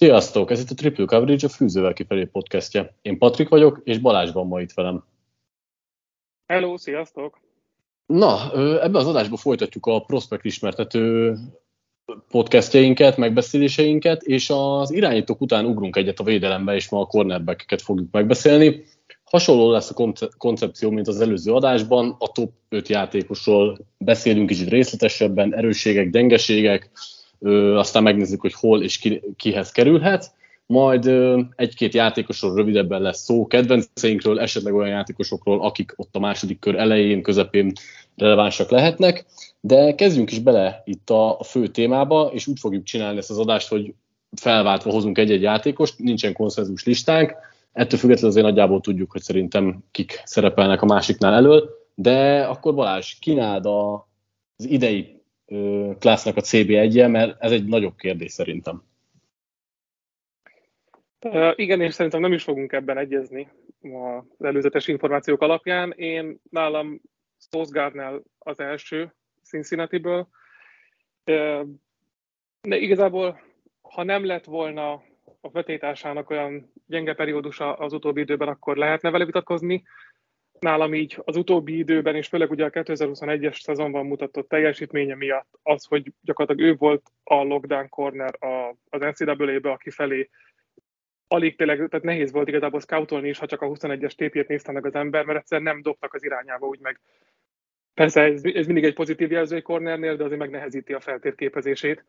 Sziasztok! Ez itt a Triple Coverage, a Fűzővel kifelé podcastje. Én Patrik vagyok, és Balázs van ma itt velem. Hello, sziasztok! Na, ebben az adásban folytatjuk a prospekt ismertető podcastjeinket, megbeszéléseinket, és az irányítók után ugrunk egyet a védelembe, és ma a cornerback fogjuk megbeszélni. Hasonló lesz a koncepció, mint az előző adásban. A top 5 játékosról beszélünk kicsit részletesebben, erősségek, gyengeségek, aztán megnézzük, hogy hol és ki, kihez kerülhet. Majd egy-két játékosról rövidebben lesz szó, kedvenceinkről, esetleg olyan játékosokról, akik ott a második kör elején, közepén relevánsak lehetnek. De kezdjünk is bele itt a, fő témába, és úgy fogjuk csinálni ezt az adást, hogy felváltva hozunk egy-egy játékost, nincsen konszenzus listánk, ettől függetlenül azért nagyjából tudjuk, hogy szerintem kik szerepelnek a másiknál elől, de akkor Balázs, kínáld a, az idei Klásznak a CB1-je, mert ez egy nagyobb kérdés szerintem. Igen, és szerintem nem is fogunk ebben egyezni az előzetes információk alapján. Én nálam Gardner az első Cincinnati-ből. De igazából, ha nem lett volna a vetétásának olyan gyenge periódusa az utóbbi időben, akkor lehetne vele vitatkozni nálam így az utóbbi időben, és főleg ugye a 2021-es szezonban mutatott teljesítménye miatt az, hogy gyakorlatilag ő volt a lockdown corner a, az NCAA-be, aki felé alig tényleg, tehát nehéz volt igazából scoutolni is, ha csak a 21-es tépjét nézte meg az ember, mert egyszerűen nem dobtak az irányába úgy meg. Persze ez, ez mindig egy pozitív jelző egy cornernél, de azért megnehezíti a feltérképezését.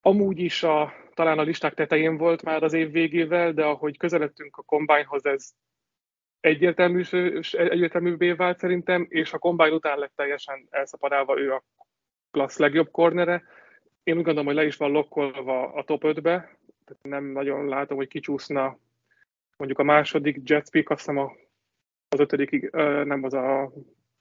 Amúgy is a, talán a listák tetején volt már az év végével, de ahogy közeledtünk a kombányhoz, ez egyértelmű, egyértelművé vált szerintem, és a kombány után lett teljesen elszapadálva ő a klassz legjobb kornere. Én úgy gondolom, hogy le is van lokkolva a top 5-be, tehát nem nagyon látom, hogy kicsúszna mondjuk a második Jets pick, azt hiszem az ötödik, nem az a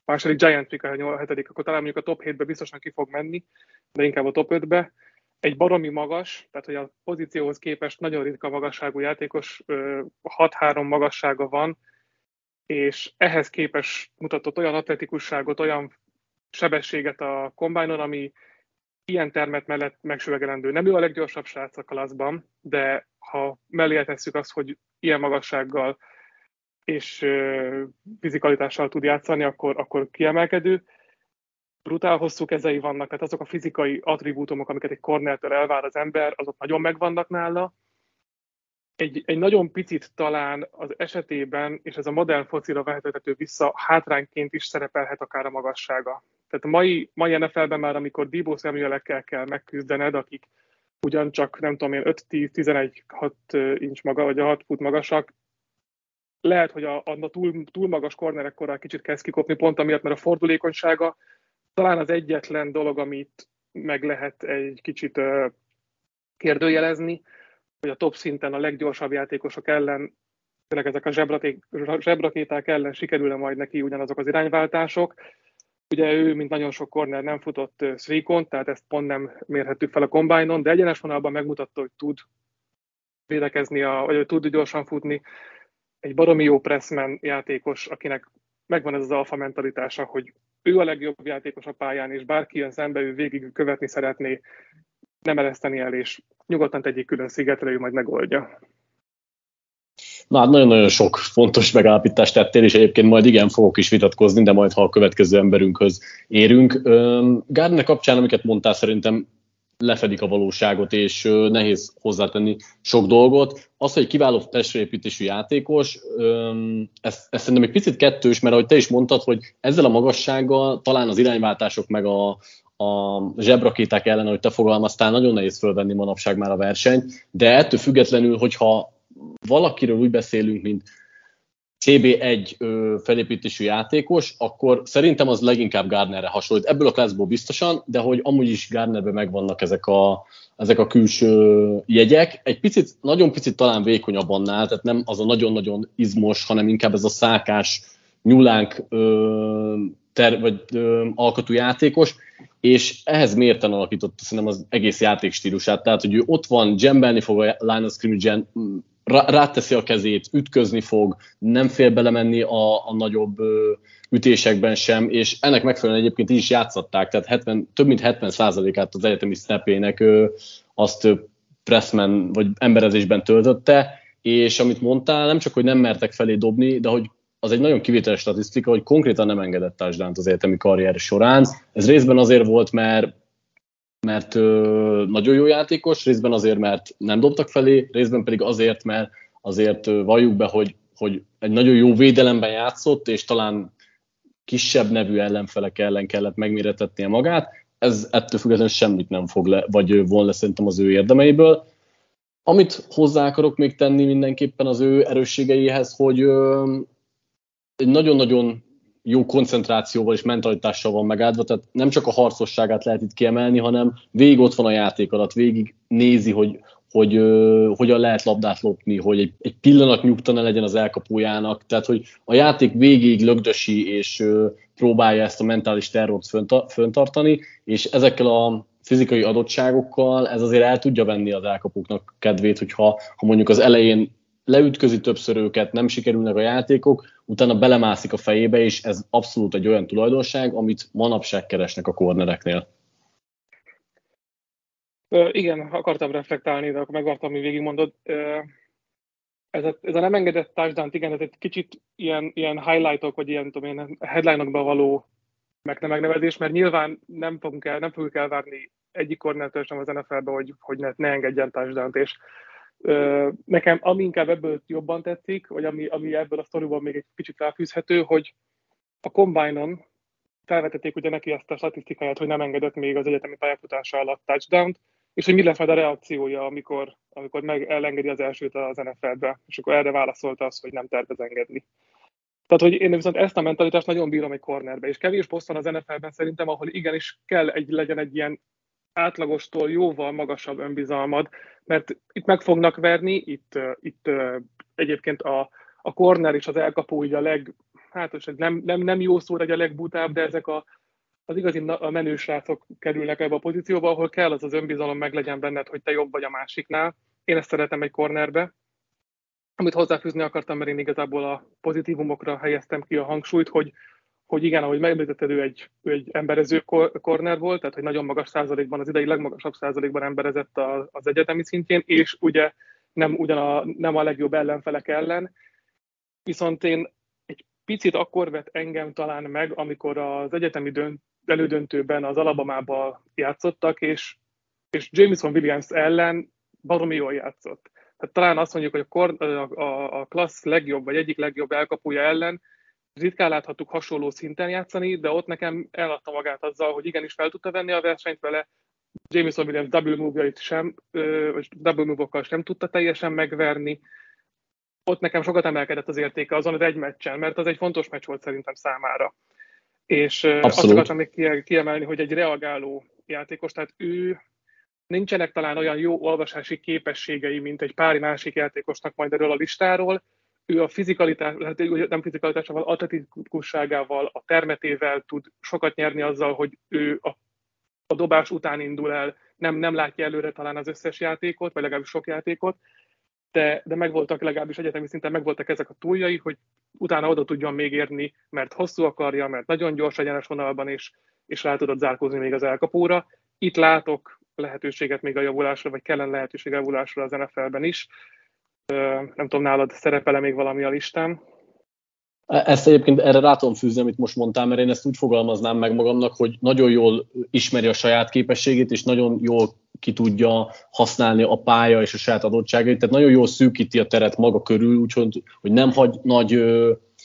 második Giant pick, a hetedik, akkor talán mondjuk a top 7-be biztosan ki fog menni, de inkább a top 5-be. Egy baromi magas, tehát hogy a pozícióhoz képest nagyon ritka magasságú játékos, 6-3 magassága van, és ehhez képes mutatott olyan atletikusságot, olyan sebességet a kombájnon, ami ilyen termet mellett megsüvegelendő. Nem ő a leggyorsabb srác a kalaszban, de ha mellé tesszük azt, hogy ilyen magassággal és fizikalitással tud játszani, akkor, akkor kiemelkedő. Brutál hosszú kezei vannak, tehát azok a fizikai attribútumok, amiket egy kornertől elvár az ember, azok nagyon megvannak nála, egy, egy nagyon picit talán az esetében, és ez a modern focira vehető vissza, hátrányként is szerepelhet akár a magassága. Tehát a mai, mai NFL-ben már, amikor Debo szemüvelekkel kell megküzdened, akik ugyancsak, nem tudom én, 5-10-11-6 inch maga, vagy a 6 fut magasak, lehet, hogy a, a túl, túl magas kornerekkorral kicsit kezd kikopni, pont amiatt, mert a fordulékonysága talán az egyetlen dolog, amit meg lehet egy kicsit kérdőjelezni, hogy a top szinten a leggyorsabb játékosok ellen, tényleg ezek a zsebrakéták ellen sikerül majd neki ugyanazok az irányváltások. Ugye ő, mint nagyon sok corner nem futott szvékon, tehát ezt pont nem mérhettük fel a kombájnon, de egyenes vonalban megmutatta, hogy tud védekezni, a, vagy hogy tud gyorsan futni. Egy baromi jó pressman játékos, akinek megvan ez az alfa mentalitása, hogy ő a legjobb játékos a pályán, és bárki jön szembe, ő végig követni szeretné, nem ereszteni el, és nyugodtan tegyék külön szigetre, ő majd megoldja. Na hát nagyon-nagyon sok fontos megállapítást tettél, és egyébként majd igen, fogok is vitatkozni, de majd ha a következő emberünkhöz érünk. Gardner kapcsán, amiket mondtál, szerintem lefedik a valóságot, és nehéz hozzátenni sok dolgot. Az, hogy kiváló testépítésű játékos, ez, ez szerintem egy picit kettős, mert ahogy te is mondtad, hogy ezzel a magassággal talán az irányváltások meg a, a zsebrakéták ellen, hogy te fogalmaztál, nagyon nehéz fölvenni manapság már a versenyt, de ettől függetlenül, hogyha valakiről úgy beszélünk, mint CB1 felépítésű játékos, akkor szerintem az leginkább Gardnerre hasonlít. Ebből a klászból biztosan, de hogy amúgy is Gardnerben megvannak ezek a, ezek a külső jegyek. Egy picit, nagyon picit talán vékonyabb annál, tehát nem az a nagyon-nagyon izmos, hanem inkább ez a szákás, nyulánk ter, vagy ö, alkotú játékos, és ehhez mérten alakította szerintem az egész játékstílusát, tehát hogy ő ott van, jambelni fog a line of scrimmage ráteszi a kezét, ütközni fog, nem fél belemenni a, a nagyobb ö, ütésekben sem, és ennek megfelelően egyébként is játszották, tehát 70, több mint 70%-át az egyetemi snapének ö, azt ö, pressman vagy emberezésben töltötte, és amit mondtál, nem csak, hogy nem mertek felé dobni, de hogy az egy nagyon kivételes statisztika, hogy konkrétan nem engedett touchdown az egyetemi karrier során. Ez részben azért volt, mert mert ö, nagyon jó játékos, részben azért, mert nem dobtak felé, részben pedig azért, mert azért ö, valljuk be, hogy, hogy egy nagyon jó védelemben játszott, és talán kisebb nevű ellenfelek ellen kellett megméretetnie magát. Ez ettől függetlenül semmit nem fog le, vagy von le szerintem az ő érdemeiből. Amit hozzá akarok még tenni mindenképpen az ő erősségeihez, hogy ö, nagyon-nagyon jó koncentrációval és mentalitással van megáldva, tehát nem csak a harcosságát lehet itt kiemelni, hanem végig ott van a játék alatt, végig nézi, hogy, hogy uh, hogyan lehet labdát lopni, hogy egy, egy pillanat nyugta ne legyen az elkapójának, tehát hogy a játék végig lögdösi és uh, próbálja ezt a mentális terrort föntartani, és ezekkel a fizikai adottságokkal ez azért el tudja venni az elkapóknak kedvét, hogyha ha mondjuk az elején leütközi többször őket, nem sikerülnek a játékok, utána belemászik a fejébe, és ez abszolút egy olyan tulajdonság, amit manapság keresnek a kornereknél. Igen, akartam reflektálni, de akkor megvartam, ami végigmondod. Ez a, ez a nem engedett touchdown igen, ez egy kicsit ilyen, ilyen highlightok, vagy ilyen, tudom ilyen headline-okba való meg nem megnevezés, mert nyilván nem fogunk, el, nem fogjuk elvárni egyik kornától sem az NFL-be, hogy, hogy ne, ne engedjen touchdown és Nekem ami inkább ebből jobban tetszik, vagy ami, ami ebből a sztoriból még egy kicsit felfűzhető, hogy a Combine-on felvetették ugye neki ezt a statisztikáját, hogy nem engedett még az egyetemi pályafutása alatt touchdown és hogy mi lesz majd a reakciója, amikor, amikor meg elengedi az elsőt az NFL-be, és akkor erre válaszolta az, hogy nem tervez engedni. Tehát, hogy én viszont ezt a mentalitást nagyon bírom egy cornerbe, és kevés poszt van az NFL-ben szerintem, ahol igenis kell egy, legyen egy ilyen átlagostól jóval magasabb önbizalmad, mert itt meg fognak verni, itt, itt egyébként a, a corner és az elkapó így a leg, hát nem, nem, nem jó szó, hogy a legbutább, de ezek a, az igazi a menő srácok kerülnek ebbe a pozícióba, ahol kell az az önbizalom meg legyen benned, hogy te jobb vagy a másiknál. Én ezt szeretem egy cornerbe. Amit hozzáfűzni akartam, mert én igazából a pozitívumokra helyeztem ki a hangsúlyt, hogy hogy igen, ahogy megemlítetted, ő egy, ő egy emberező corner volt, tehát hogy nagyon magas százalékban, az idei legmagasabb százalékban emberezett az egyetemi szintjén, és ugye nem, ugyan a, nem a legjobb ellenfelek ellen. Viszont én egy picit akkor vett engem talán meg, amikor az egyetemi dönt, elődöntőben az Alabamába játszottak, és, és Jameson Williams ellen baromi jól játszott. Tehát talán azt mondjuk, hogy a, kor, a, a, a klassz legjobb, vagy egyik legjobb elkapója ellen ritkán láthattuk hasonló szinten játszani, de ott nekem eladta magát azzal, hogy igenis fel tudta venni a versenyt vele, Jameson Williams double move-jait sem, vagy double move-okkal sem tudta teljesen megverni. Ott nekem sokat emelkedett az értéke azon az egy meccsen, mert az egy fontos meccs volt szerintem számára. És Abszolút. azt akartam még kiemelni, hogy egy reagáló játékos, tehát ő nincsenek talán olyan jó olvasási képességei, mint egy pár másik játékosnak majd erről a listáról, ő a fizikalitás, nem fizikalitásával, atletikusságával, a termetével tud sokat nyerni azzal, hogy ő a, a dobás után indul el, nem, nem látja előre talán az összes játékot, vagy legalábbis sok játékot, de, de megvoltak legalábbis egyetemi szinten megvoltak ezek a túljai, hogy utána oda tudjon még érni, mert hosszú akarja, mert nagyon gyors egyenes vonalban, és, és rá tudod zárkózni még az elkapóra. Itt látok lehetőséget még a javulásra, vagy kellene lehetőség a javulásra az NFL-ben is nem tudom, nálad szerepele még valami a listán? E, ezt egyébként erre rá tudom fűzni, amit most mondtál, mert én ezt úgy fogalmaznám meg magamnak, hogy nagyon jól ismeri a saját képességét, és nagyon jól ki tudja használni a pálya és a saját adottságait, tehát nagyon jól szűkíti a teret maga körül, úgyhogy hogy nem hagy nagy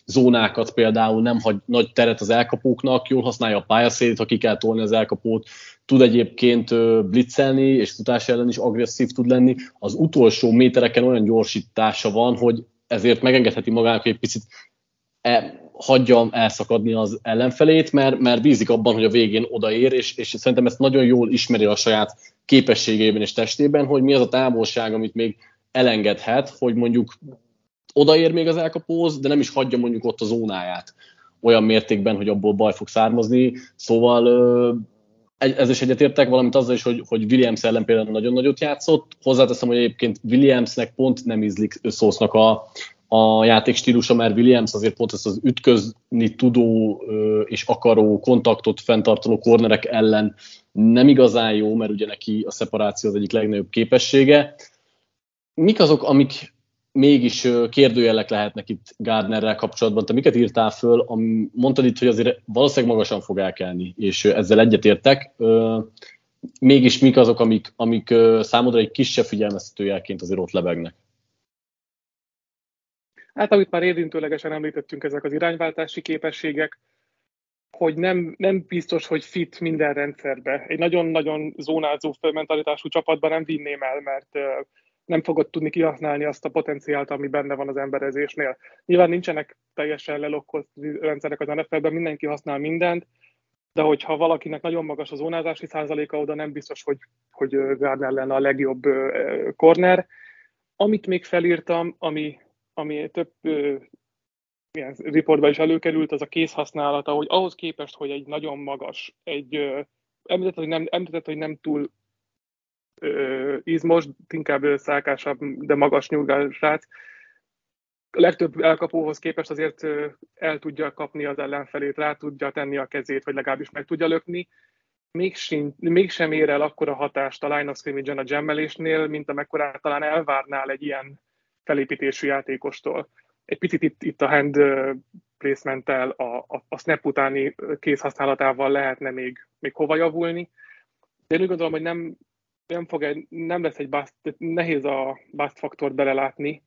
zónákat például, nem hagy nagy teret az elkapóknak, jól használja a pályaszélét, ha ki kell tolni az elkapót, tud egyébként blitzelni, és futás ellen is agresszív tud lenni. Az utolsó métereken olyan gyorsítása van, hogy ezért megengedheti magának, hogy egy picit e, hagyja elszakadni az ellenfelét, mert, mert bízik abban, hogy a végén odaér, és, és szerintem ezt nagyon jól ismeri a saját képességében és testében, hogy mi az a távolság, amit még elengedhet, hogy mondjuk odaér még az elkapóz, de nem is hagyja mondjuk ott a zónáját olyan mértékben, hogy abból baj fog származni. Szóval ez is egyetértek, valamint azzal is, hogy, hogy Williams ellen például nagyon nagyot játszott. Hozzáteszem, hogy egyébként Williamsnek pont nem ízlik szósznak a, a játék stílusa, mert Williams azért pont ezt az ütközni tudó és akaró kontaktot fenntartó kornerek ellen nem igazán jó, mert ugye neki a szeparáció az egyik legnagyobb képessége. Mik azok, amik mégis kérdőjelek lehetnek itt Gardnerrel kapcsolatban. Te miket írtál föl? Mondtad itt, hogy azért valószínűleg magasan fog elkelni, és ezzel egyetértek. Mégis mik azok, amik, amik számodra egy kisebb figyelmeztetőjelként azért ott lebegnek? Hát, amit már érintőlegesen említettünk, ezek az irányváltási képességek, hogy nem, nem biztos, hogy fit minden rendszerbe. Egy nagyon-nagyon zónázó mentalitású csapatban nem vinném el, mert nem fogod tudni kihasználni azt a potenciált, ami benne van az emberezésnél. Nyilván nincsenek teljesen lelokkolt rendszerek az NFL-ben, mindenki használ mindent, de hogyha valakinek nagyon magas a zónázási százaléka, oda nem biztos, hogy, hogy Gardner lenne a legjobb corner. Amit még felírtam, ami, ami több ilyen riportban is előkerült, az a kézhasználata, hogy ahhoz képest, hogy egy nagyon magas, egy említett, hogy nem, említett, hogy nem túl izmos, inkább szálkásabb, de magas nyúlgás. A legtöbb elkapóhoz képest azért el tudja kapni az ellenfelét, rá tudja tenni a kezét, vagy legalábbis meg tudja lökni. Mégsem, mégsem ér el akkora hatást a line of scrimmage a gemmelésnél, mint amekkorát talán elvárnál egy ilyen felépítésű játékostól. Egy picit itt, itt a hand placement-tel, a, a, a snap utáni kézhasználatával lehetne még, még hova javulni. De én úgy gondolom, hogy nem, nem, fog egy, nem lesz egy bust, nehéz a bust faktort belelátni.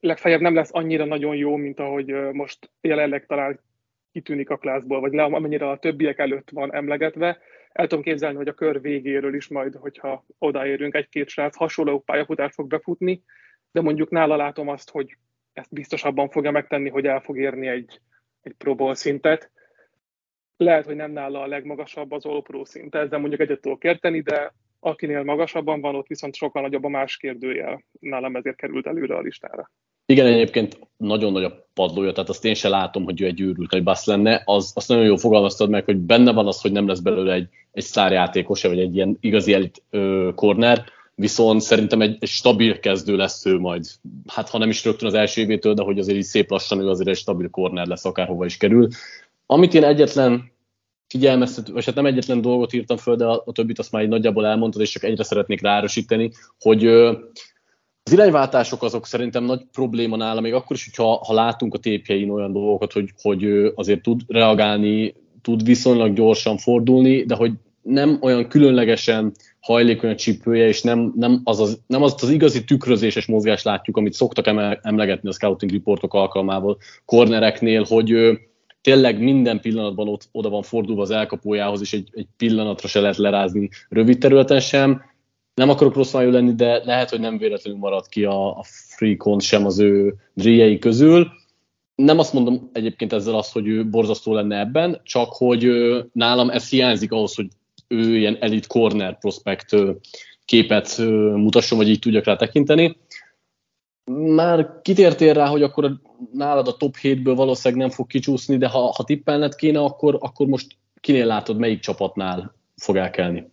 Legfeljebb nem lesz annyira nagyon jó, mint ahogy most jelenleg talán kitűnik a klászból, vagy le, amennyire a többiek előtt van emlegetve. El tudom képzelni, hogy a kör végéről is majd, hogyha odaérünk, egy-két srác hasonló pályafutást fog befutni, de mondjuk nála látom azt, hogy ezt biztosabban fogja megtenni, hogy el fog érni egy, egy Pro szintet. Lehet, hogy nem nála a legmagasabb az All Pro szint, ezzel mondjuk egyet tudok érteni, de akinél magasabban van, ott viszont sokkal nagyobb a más kérdőjel. Nálam ezért került előre a listára. Igen, egyébként nagyon nagy a padlója, tehát azt én se látom, hogy ő egy őrült, egy bassz lenne. Az, azt nagyon jól fogalmaztad meg, hogy benne van az, hogy nem lesz belőle egy, egy sztárjátékos, vagy egy ilyen igazi elit ö, corner, viszont szerintem egy, egy stabil kezdő lesz ő majd. Hát ha nem is rögtön az első évétől, de hogy azért így szép lassan ő azért egy stabil corner lesz, akárhova is kerül. Amit én egyetlen figyelmeztető, vagy hát nem egyetlen dolgot írtam föl, de a, a többit azt már így nagyjából elmondtad, és csak egyre szeretnék rárosítani, hogy az irányváltások azok szerintem nagy probléma nála, még akkor is, hogyha ha látunk a tépjein olyan dolgokat, hogy, hogy azért tud reagálni, tud viszonylag gyorsan fordulni, de hogy nem olyan különlegesen hajlékony a csípője, és nem, nem, az az, nem azt az igazi tükrözéses mozgást látjuk, amit szoktak emlegetni a scouting riportok alkalmával kornereknél, hogy tényleg minden pillanatban ott, oda van fordulva az elkapójához, és egy, egy pillanatra se lehet lerázni rövid területen sem. Nem akarok rossz májú lenni, de lehet, hogy nem véletlenül maradt ki a, a freakon sem az ő dríjei közül. Nem azt mondom egyébként ezzel azt, hogy ő borzasztó lenne ebben, csak hogy nálam ez hiányzik ahhoz, hogy ő ilyen elite corner prospect képet mutasson, vagy így tudjak rá tekinteni. Már kitértél rá, hogy akkor nálad a top 7-ből valószínűleg nem fog kicsúszni, de ha, ha tippelned kéne, akkor, akkor most kinél látod, melyik csapatnál fog elkelni?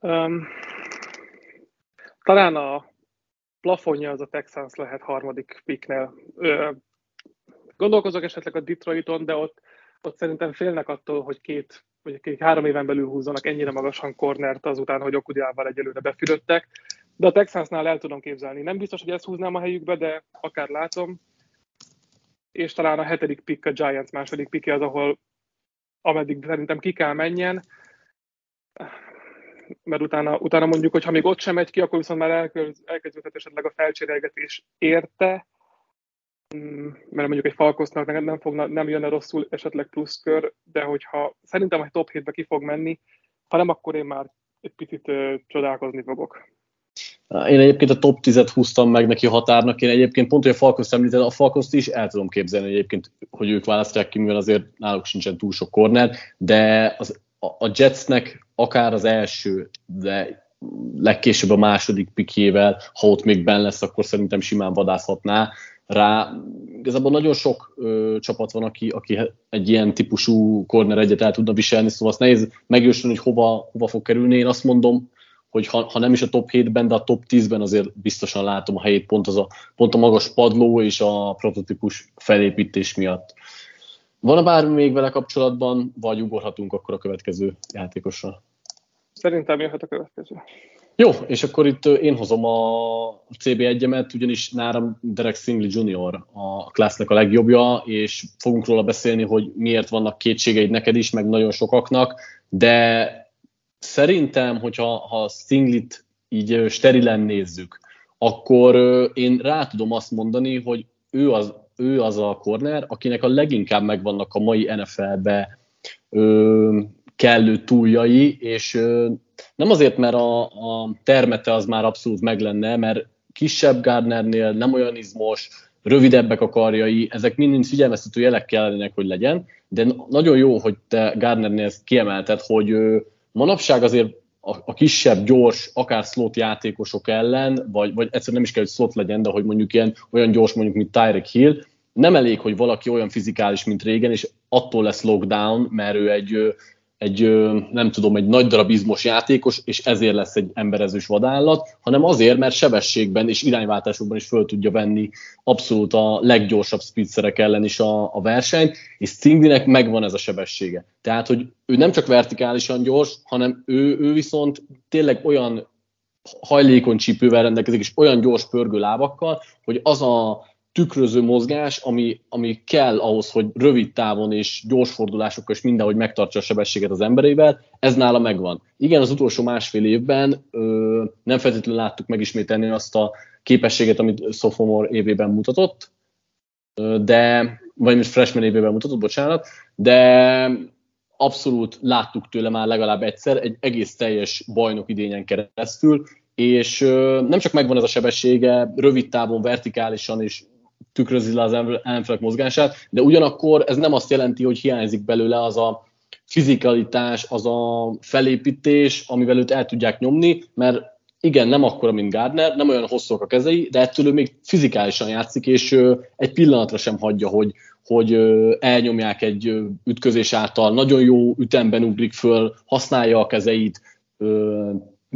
Um, talán a plafonja az a Texans lehet harmadik picknél. Gondolkozok esetleg a Detroiton, de ott, ott szerintem félnek attól, hogy két vagy két három éven belül húzzanak ennyire magasan cornert azután, hogy Okudiával egyelőre befülöttek. De a Texansnál el tudom képzelni. Nem biztos, hogy ezt húznám a helyükbe, de akár látom. És talán a hetedik pick a Giants második pick az, ahol ameddig szerintem ki kell menjen. Mert utána, utána mondjuk, hogy ha még ott sem megy ki, akkor viszont már elkezdődhet esetleg a felcserélgetés érte, mm, mert mondjuk egy Falkosznak nem, fog, nem jönne rosszul esetleg pluszkör, de hogyha szerintem egy top 7-be ki fog menni, ha nem, akkor én már egy picit uh, csodálkozni fogok. Én egyébként a top 10-et húztam meg neki határnak, én egyébként pont, hogy a Falkoszt említed, a Falkoszt is el tudom képzelni egyébként, hogy ők választják ki, mivel azért náluk sincsen túl sok corner, de az, a, Jetsnek akár az első, de legkésőbb a második pikjével, ha ott még benn lesz, akkor szerintem simán vadászhatná rá. Igazából nagyon sok ö, csapat van, aki, aki egy ilyen típusú corner egyet el tudna viselni, szóval azt nehéz megjósolni, hogy hova, hova fog kerülni. Én azt mondom, hogy ha, ha nem is a top 7-ben, de a top 10-ben azért biztosan látom a helyét pont, az a, pont a magas padló és a prototípus felépítés miatt. Van-e bármi még vele kapcsolatban, vagy ugorhatunk akkor a következő játékosra? Szerintem jöhet a következő. Jó, és akkor itt én hozom a CB1-emet, ugyanis nálam Derek Singley Jr. a klassznek a legjobbja, és fogunk róla beszélni, hogy miért vannak kétségeid neked is, meg nagyon sokaknak, de szerintem, hogyha ha Singlit így sterilen nézzük, akkor én rá tudom azt mondani, hogy ő az, ő az a corner, akinek a leginkább megvannak a mai NFL-be ö, kellő túljai, és ö, nem azért, mert a, a termete az már abszolút meg lenne, mert kisebb Gardnernél nem olyan izmos, rövidebbek a karjai, ezek mind figyelmeztető jelek kellene, hogy legyen, de nagyon jó, hogy te Gardnernél ezt kiemelted, hogy ö, manapság azért a, a kisebb, gyors, akár slot játékosok ellen, vagy, vagy egyszerűen nem is kell, hogy slot legyen, de hogy mondjuk ilyen olyan gyors mondjuk, mint Tyreek Hill, nem elég, hogy valaki olyan fizikális, mint régen, és attól lesz lockdown, mert ő egy egy, nem tudom, egy nagy darab izmos játékos, és ezért lesz egy emberezős vadállat, hanem azért, mert sebességben és irányváltásokban is föl tudja venni abszolút a leggyorsabb speedszerek ellen is a, a versenyt, és Stinglinek megvan ez a sebessége. Tehát, hogy ő nem csak vertikálisan gyors, hanem ő, ő viszont tényleg olyan hajlékony csípővel rendelkezik, és olyan gyors pörgő lábakkal, hogy az a tükröző mozgás, ami, ami kell ahhoz, hogy rövid távon és gyors fordulásokkal és mindenhogy megtartsa a sebességet az emberével, ez nála megvan. Igen, az utolsó másfél évben ö, nem feltétlenül láttuk megismételni azt a képességet, amit sophomore évében mutatott, ö, de, vagy most freshman évében mutatott, bocsánat, de abszolút láttuk tőle már legalább egyszer egy egész teljes bajnok idényen keresztül, és ö, nem csak megvan ez a sebessége, rövid távon, vertikálisan és tükrözi le az ellenfelek mozgását, de ugyanakkor ez nem azt jelenti, hogy hiányzik belőle az a fizikalitás, az a felépítés, amivel őt el tudják nyomni, mert igen, nem akkora, mint Gardner, nem olyan hosszúak a kezei, de ettől ő még fizikálisan játszik, és egy pillanatra sem hagyja, hogy, hogy elnyomják egy ütközés által. Nagyon jó ütemben ugrik föl, használja a kezeit,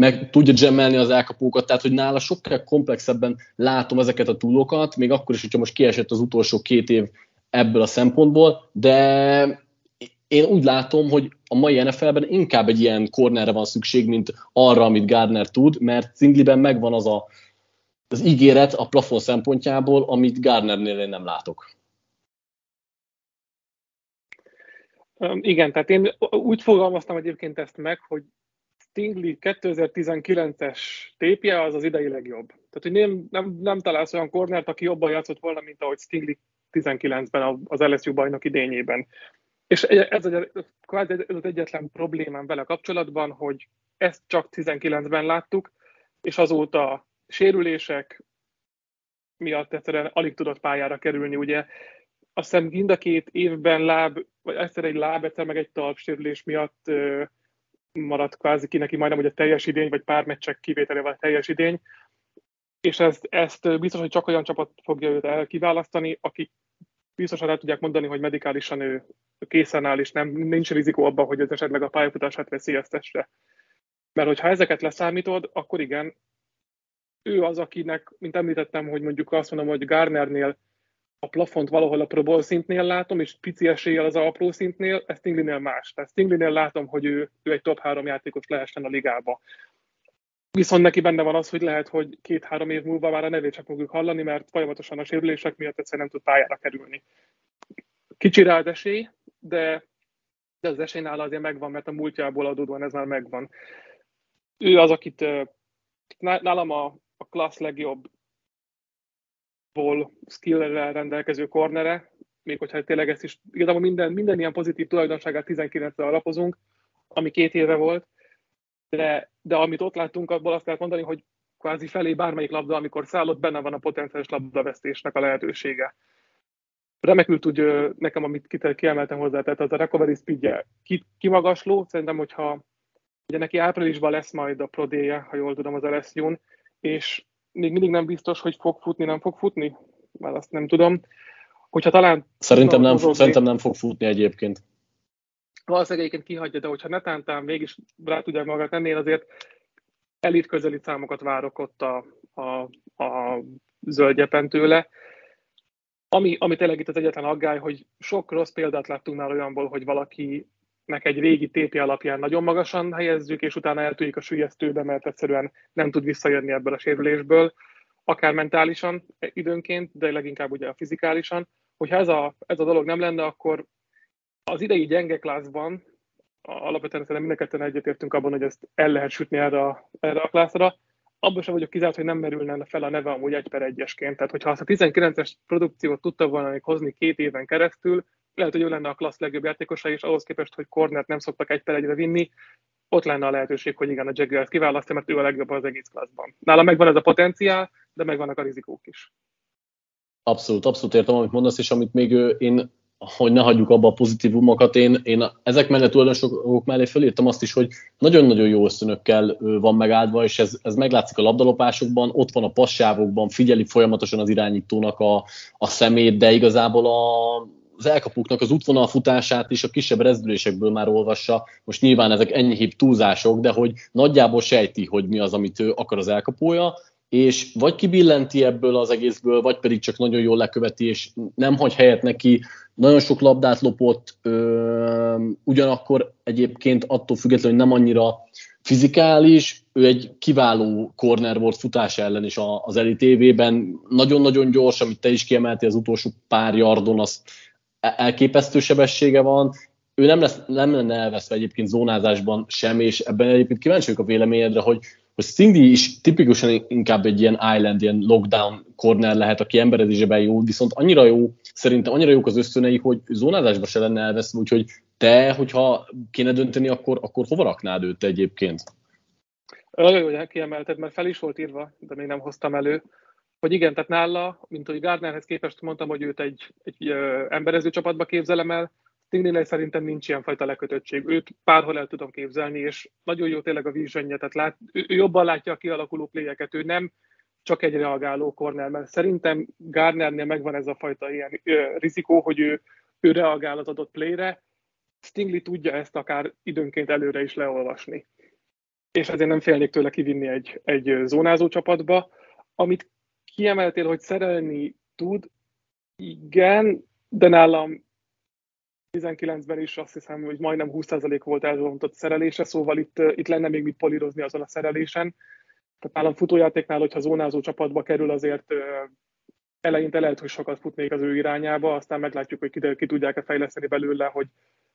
meg tudja gemmelni az elkapókat, tehát hogy nála sokkal komplexebben látom ezeket a túlokat, még akkor is, hogyha most kiesett az utolsó két év ebből a szempontból, de én úgy látom, hogy a mai NFL-ben inkább egy ilyen cornerre van szükség, mint arra, amit Gardner tud, mert Zingliben megvan az a, az ígéret a plafon szempontjából, amit Gardnernél én nem látok. Igen, tehát én úgy fogalmaztam egyébként ezt meg, hogy Stingley 2019-es tépje az az idei legjobb. Tehát, hogy nem, nem, nem találsz olyan kornert, aki jobban játszott volna, mint ahogy Stingley 19-ben az LSU bajnok idényében. És ez, ez, ez az egyetlen problémám vele kapcsolatban, hogy ezt csak 19-ben láttuk, és azóta sérülések miatt egyszerűen alig tudott pályára kerülni. Ugye azt hiszem mind a két évben láb, vagy egyszer egy láb, egyszer meg egy talpsérülés miatt maradt kvázi ki neki majdnem hogy a teljes idény, vagy pár meccsek kivételével a teljes idény, és ezt, ezt biztos, hogy csak olyan csapat fogja őt kiválasztani, akik biztosan el tudják mondani, hogy medikálisan ő készen áll, és nem, nincs rizikó abban, hogy ez esetleg a pályafutását veszélyeztesse. Mert hogyha ezeket leszámítod, akkor igen, ő az, akinek, mint említettem, hogy mondjuk azt mondom, hogy Garnernél a plafont valahol a Pro Bowl szintnél látom, és pici eséllyel az apró szintnél, ez Stingleynél más. Tehát Stingleynél látom, hogy ő, ő egy top három játékos lehessen a ligába. Viszont neki benne van az, hogy lehet, hogy két-három év múlva már a nevét csak fogjuk hallani, mert folyamatosan a sérülések miatt egyszerűen nem tud pályára kerülni. Kicsi rá az esély, de, de az esély nála azért megvan, mert a múltjából adódóan ez már megvan. Ő az, akit nálam a, a klassz legjobb ból skill rendelkező kornere, még hogyha tényleg ezt is, igazából minden, minden ilyen pozitív tulajdonságát 19-re alapozunk, ami két éve volt, de, de amit ott láttunk, abból azt lehet mondani, hogy kvázi felé bármelyik labda, amikor szállott, benne van a potenciális labdavesztésnek a lehetősége. Remekül tudja nekem, amit kiemeltem hozzá, tehát az a recovery speedje kimagasló, szerintem, hogyha ugye neki áprilisban lesz majd a prodéje, ha jól tudom, az LSU-n, és még mindig nem biztos, hogy fog futni, nem fog futni, már azt nem tudom. Hogyha talán... Szerintem nem, mozogni, szerintem nem fog futni egyébként. Valószínűleg egyébként kihagyja, de hogyha netántán mégis rá tudják magát tenni, én azért elit közeli számokat várok ott a, a, a zöldjepen tőle. ami, ami tényleg itt az egyetlen aggály, hogy sok rossz példát láttunk már olyanból, hogy valakinek egy régi TP alapján nagyon magasan helyezzük, és utána eltűnik a sülyeztőbe, mert egyszerűen nem tud visszajönni ebből a sérülésből, akár mentálisan időnként, de leginkább ugye a fizikálisan. Hogyha ez a, ez a dolog nem lenne, akkor az idei gyenge klászban, alapvetően szerintem mind egyetértünk abban, hogy ezt el lehet sütni erre a, erre a klászra, abban sem vagyok kizárt, hogy nem merülne fel a neve amúgy egy per egyesként. Tehát, hogyha azt a 19-es produkciót tudta volna még hozni két éven keresztül, lehet, hogy ő lenne a klassz legjobb játékosa, és ahhoz képest, hogy Cornert nem szoktak egy per egyre vinni, ott lenne a lehetőség, hogy igen, a Jaguars kiválasztja, mert ő a legjobb az egész klasszban. Nála megvan ez a potenciál, de megvannak a rizikók is. Abszolút, abszolút értem, amit mondasz, és amit még én hogy ne hagyjuk abba a pozitívumokat, én, én ezek mellett tulajdonosok mellé fölírtam azt is, hogy nagyon-nagyon jó ösztönökkel van megáldva, és ez, ez meglátszik a labdalopásokban, ott van a passávokban, figyeli folyamatosan az irányítónak a, a szemét, de igazából a, az elkapuknak az útvonal futását is a kisebb rezdülésekből már olvassa. Most nyilván ezek enyhébb túlzások, de hogy nagyjából sejti, hogy mi az, amit ő akar az elkapója, és vagy kibillenti ebből az egészből, vagy pedig csak nagyon jól leköveti, és nem hagy helyet neki, nagyon sok labdát lopott, ö, ugyanakkor egyébként attól függetlenül, hogy nem annyira fizikális, ő egy kiváló corner volt futás ellen is az elitévében, nagyon-nagyon gyors, amit te is kiemeltél az utolsó pár yardon, az elképesztő sebessége van, ő nem, lesz, nem lenne elveszve egyébként zónázásban sem, és ebben egyébként kíváncsi vagyok a véleményedre, hogy hogy Stingy is tipikusan inkább egy ilyen island, ilyen lockdown corner lehet, aki emberezésben jó, viszont annyira jó, szerintem annyira jók az ösztönei, hogy zónázásba se lenne elveszve, úgyhogy te, hogyha kéne dönteni, akkor, akkor hova raknád őt egyébként? Nagyon jó, hogy kiemelted, mert fel is volt írva, de még nem hoztam elő, hogy igen, tehát nála, mint hogy Gardnerhez képest mondtam, hogy őt egy, egy ö, emberező csapatba képzelem el, Stingley szerintem nincs ilyen fajta lekötöttség. Őt párhol el tudom képzelni, és nagyon jó tényleg a visionje, tehát lát, ő, ő jobban látja a kialakuló pléjeket, ő nem csak egy reagáló corner, mert szerintem Gardnernél megvan ez a fajta ilyen ö, rizikó, hogy ő, ő reagál az adott playre, Stingley tudja ezt akár időnként előre is leolvasni. És ezért nem félnék tőle kivinni egy, egy zónázó csapatba. Amit kiemeltél, hogy szerelni tud, igen, de nálam 19-ben is azt hiszem, hogy majdnem 20% volt elzontott szerelése, szóval itt, itt lenne még mit polírozni azon a szerelésen. Tehát nálam futójátéknál, hogyha zónázó csapatba kerül, azért eleinte lehet, hogy sokat futnék az ő irányába, aztán meglátjuk, hogy ki, ki tudják-e fejleszteni belőle, hogy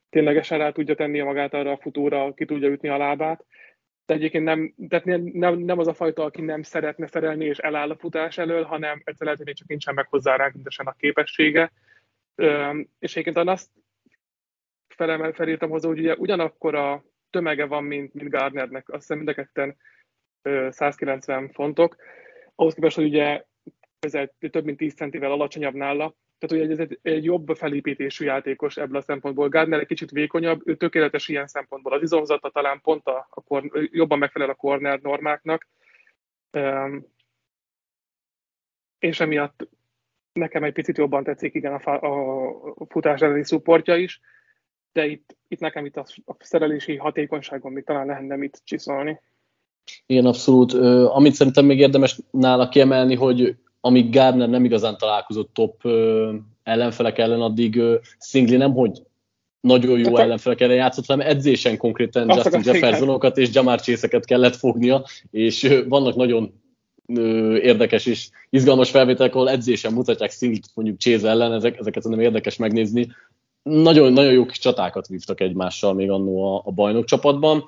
ténylegesen rá tudja tenni magát arra a futóra, ki tudja ütni a lábát. De egyébként nem, tehát nem, nem az a fajta, aki nem szeretne szerelni és eláll a futás elől, hanem egyszer lehet, hogy csak nincsen meg hozzá rá a képessége. És egyébként azt felemel, felírtam hozzá, hogy ugye ugyanakkor a tömege van, mint, mint Gardnernek, azt hiszem mind a ketten 190 fontok, ahhoz képest, hogy ugye közel több mint 10 centivel alacsonyabb nála, tehát ugye ez egy, egy jobb felépítésű játékos ebből a szempontból. Gardner egy kicsit vékonyabb, ő tökéletes ilyen szempontból. Az izomzata talán pont a, a kor, jobban megfelel a corner normáknak, um, és emiatt nekem egy picit jobban tetszik igen a, a, a futás elleni szupportja is de itt, itt nekem itt a, a szerelési hatékonyságon még talán lehetne mit csiszolni. Igen, abszolút. Amit szerintem még érdemes nála kiemelni, hogy amíg Gardner nem igazán találkozott top ellenfelek ellen, addig Singli nem, hogy nagyon jó ellenfelek ellen játszott, hanem edzésen konkrétan Azt Justin Jeffersonokat és Jamar chase kellett fognia, és vannak nagyon érdekes és izgalmas felvételek, ahol edzésen mutatják Singlit mondjuk Chase ellen, ezek, ezeket nem érdekes megnézni nagyon, nagyon jó kis csatákat vívtak egymással még annó a, a bajnok csapatban.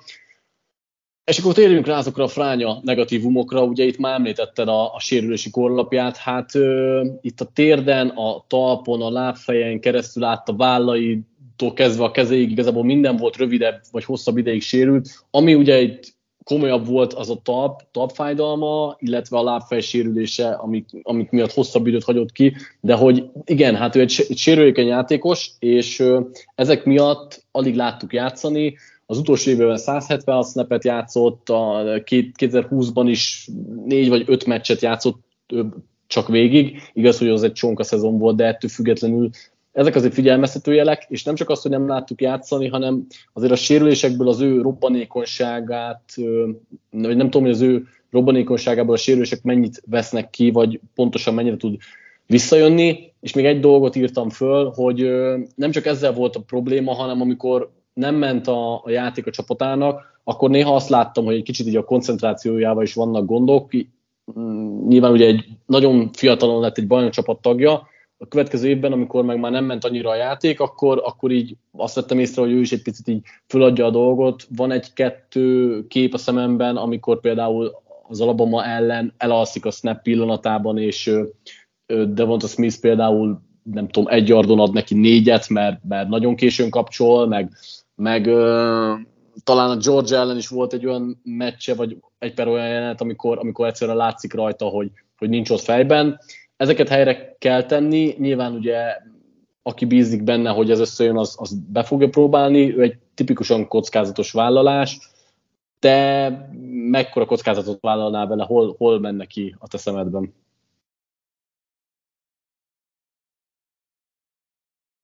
És akkor térjünk rá azokra a fránya negatívumokra, ugye itt már említetted a, a sérülési korlapját, hát ö, itt a térden, a talpon, a lábfejen keresztül át a vállaitól kezdve a kezéig igazából minden volt rövidebb vagy hosszabb ideig sérült, ami ugye itt komolyabb volt az a talp, talpfájdalma, illetve a lábfej sérülése, amik, amik miatt hosszabb időt hagyott ki, de hogy igen, hát ő egy, egy sérülékeny játékos, és ö, ezek miatt alig láttuk játszani, az utolsó évben 176 snapet játszott, a 2020-ban is 4 vagy 5 meccset játszott csak végig. Igaz, hogy az egy csonka szezon volt, de ettől függetlenül ezek azért figyelmeztető jelek, és nem csak azt, hogy nem láttuk játszani, hanem azért a sérülésekből az ő robbanékonyságát, vagy nem tudom, hogy az ő robbanékonyságából a sérülések mennyit vesznek ki, vagy pontosan mennyire tud visszajönni, és még egy dolgot írtam föl, hogy nem csak ezzel volt a probléma, hanem amikor nem ment a, a játék a csapatának, akkor néha azt láttam, hogy egy kicsit így a koncentrációjával is vannak gondok. Mm, nyilván ugye egy nagyon fiatalon lett egy bajnokcsapat tagja, a következő évben, amikor meg már nem ment annyira a játék, akkor, akkor így azt vettem észre, hogy ő is egy picit így föladja a dolgot. Van egy-kettő kép a szememben, amikor például az Alabama ellen elalszik a snap pillanatában, és Devonta Smith például nem tudom, egy yardon ad neki négyet, mert, mert nagyon későn kapcsol, meg, meg talán a George ellen is volt egy olyan meccse, vagy egy per olyan jelenet, amikor, amikor egyszerűen látszik rajta, hogy, hogy nincs ott fejben. Ezeket helyre kell tenni, nyilván ugye aki bízik benne, hogy ez összejön, az, az be fogja próbálni, ő egy tipikusan kockázatos vállalás, de mekkora kockázatot vállalnál vele, hol, hol menne ki a te szemedben?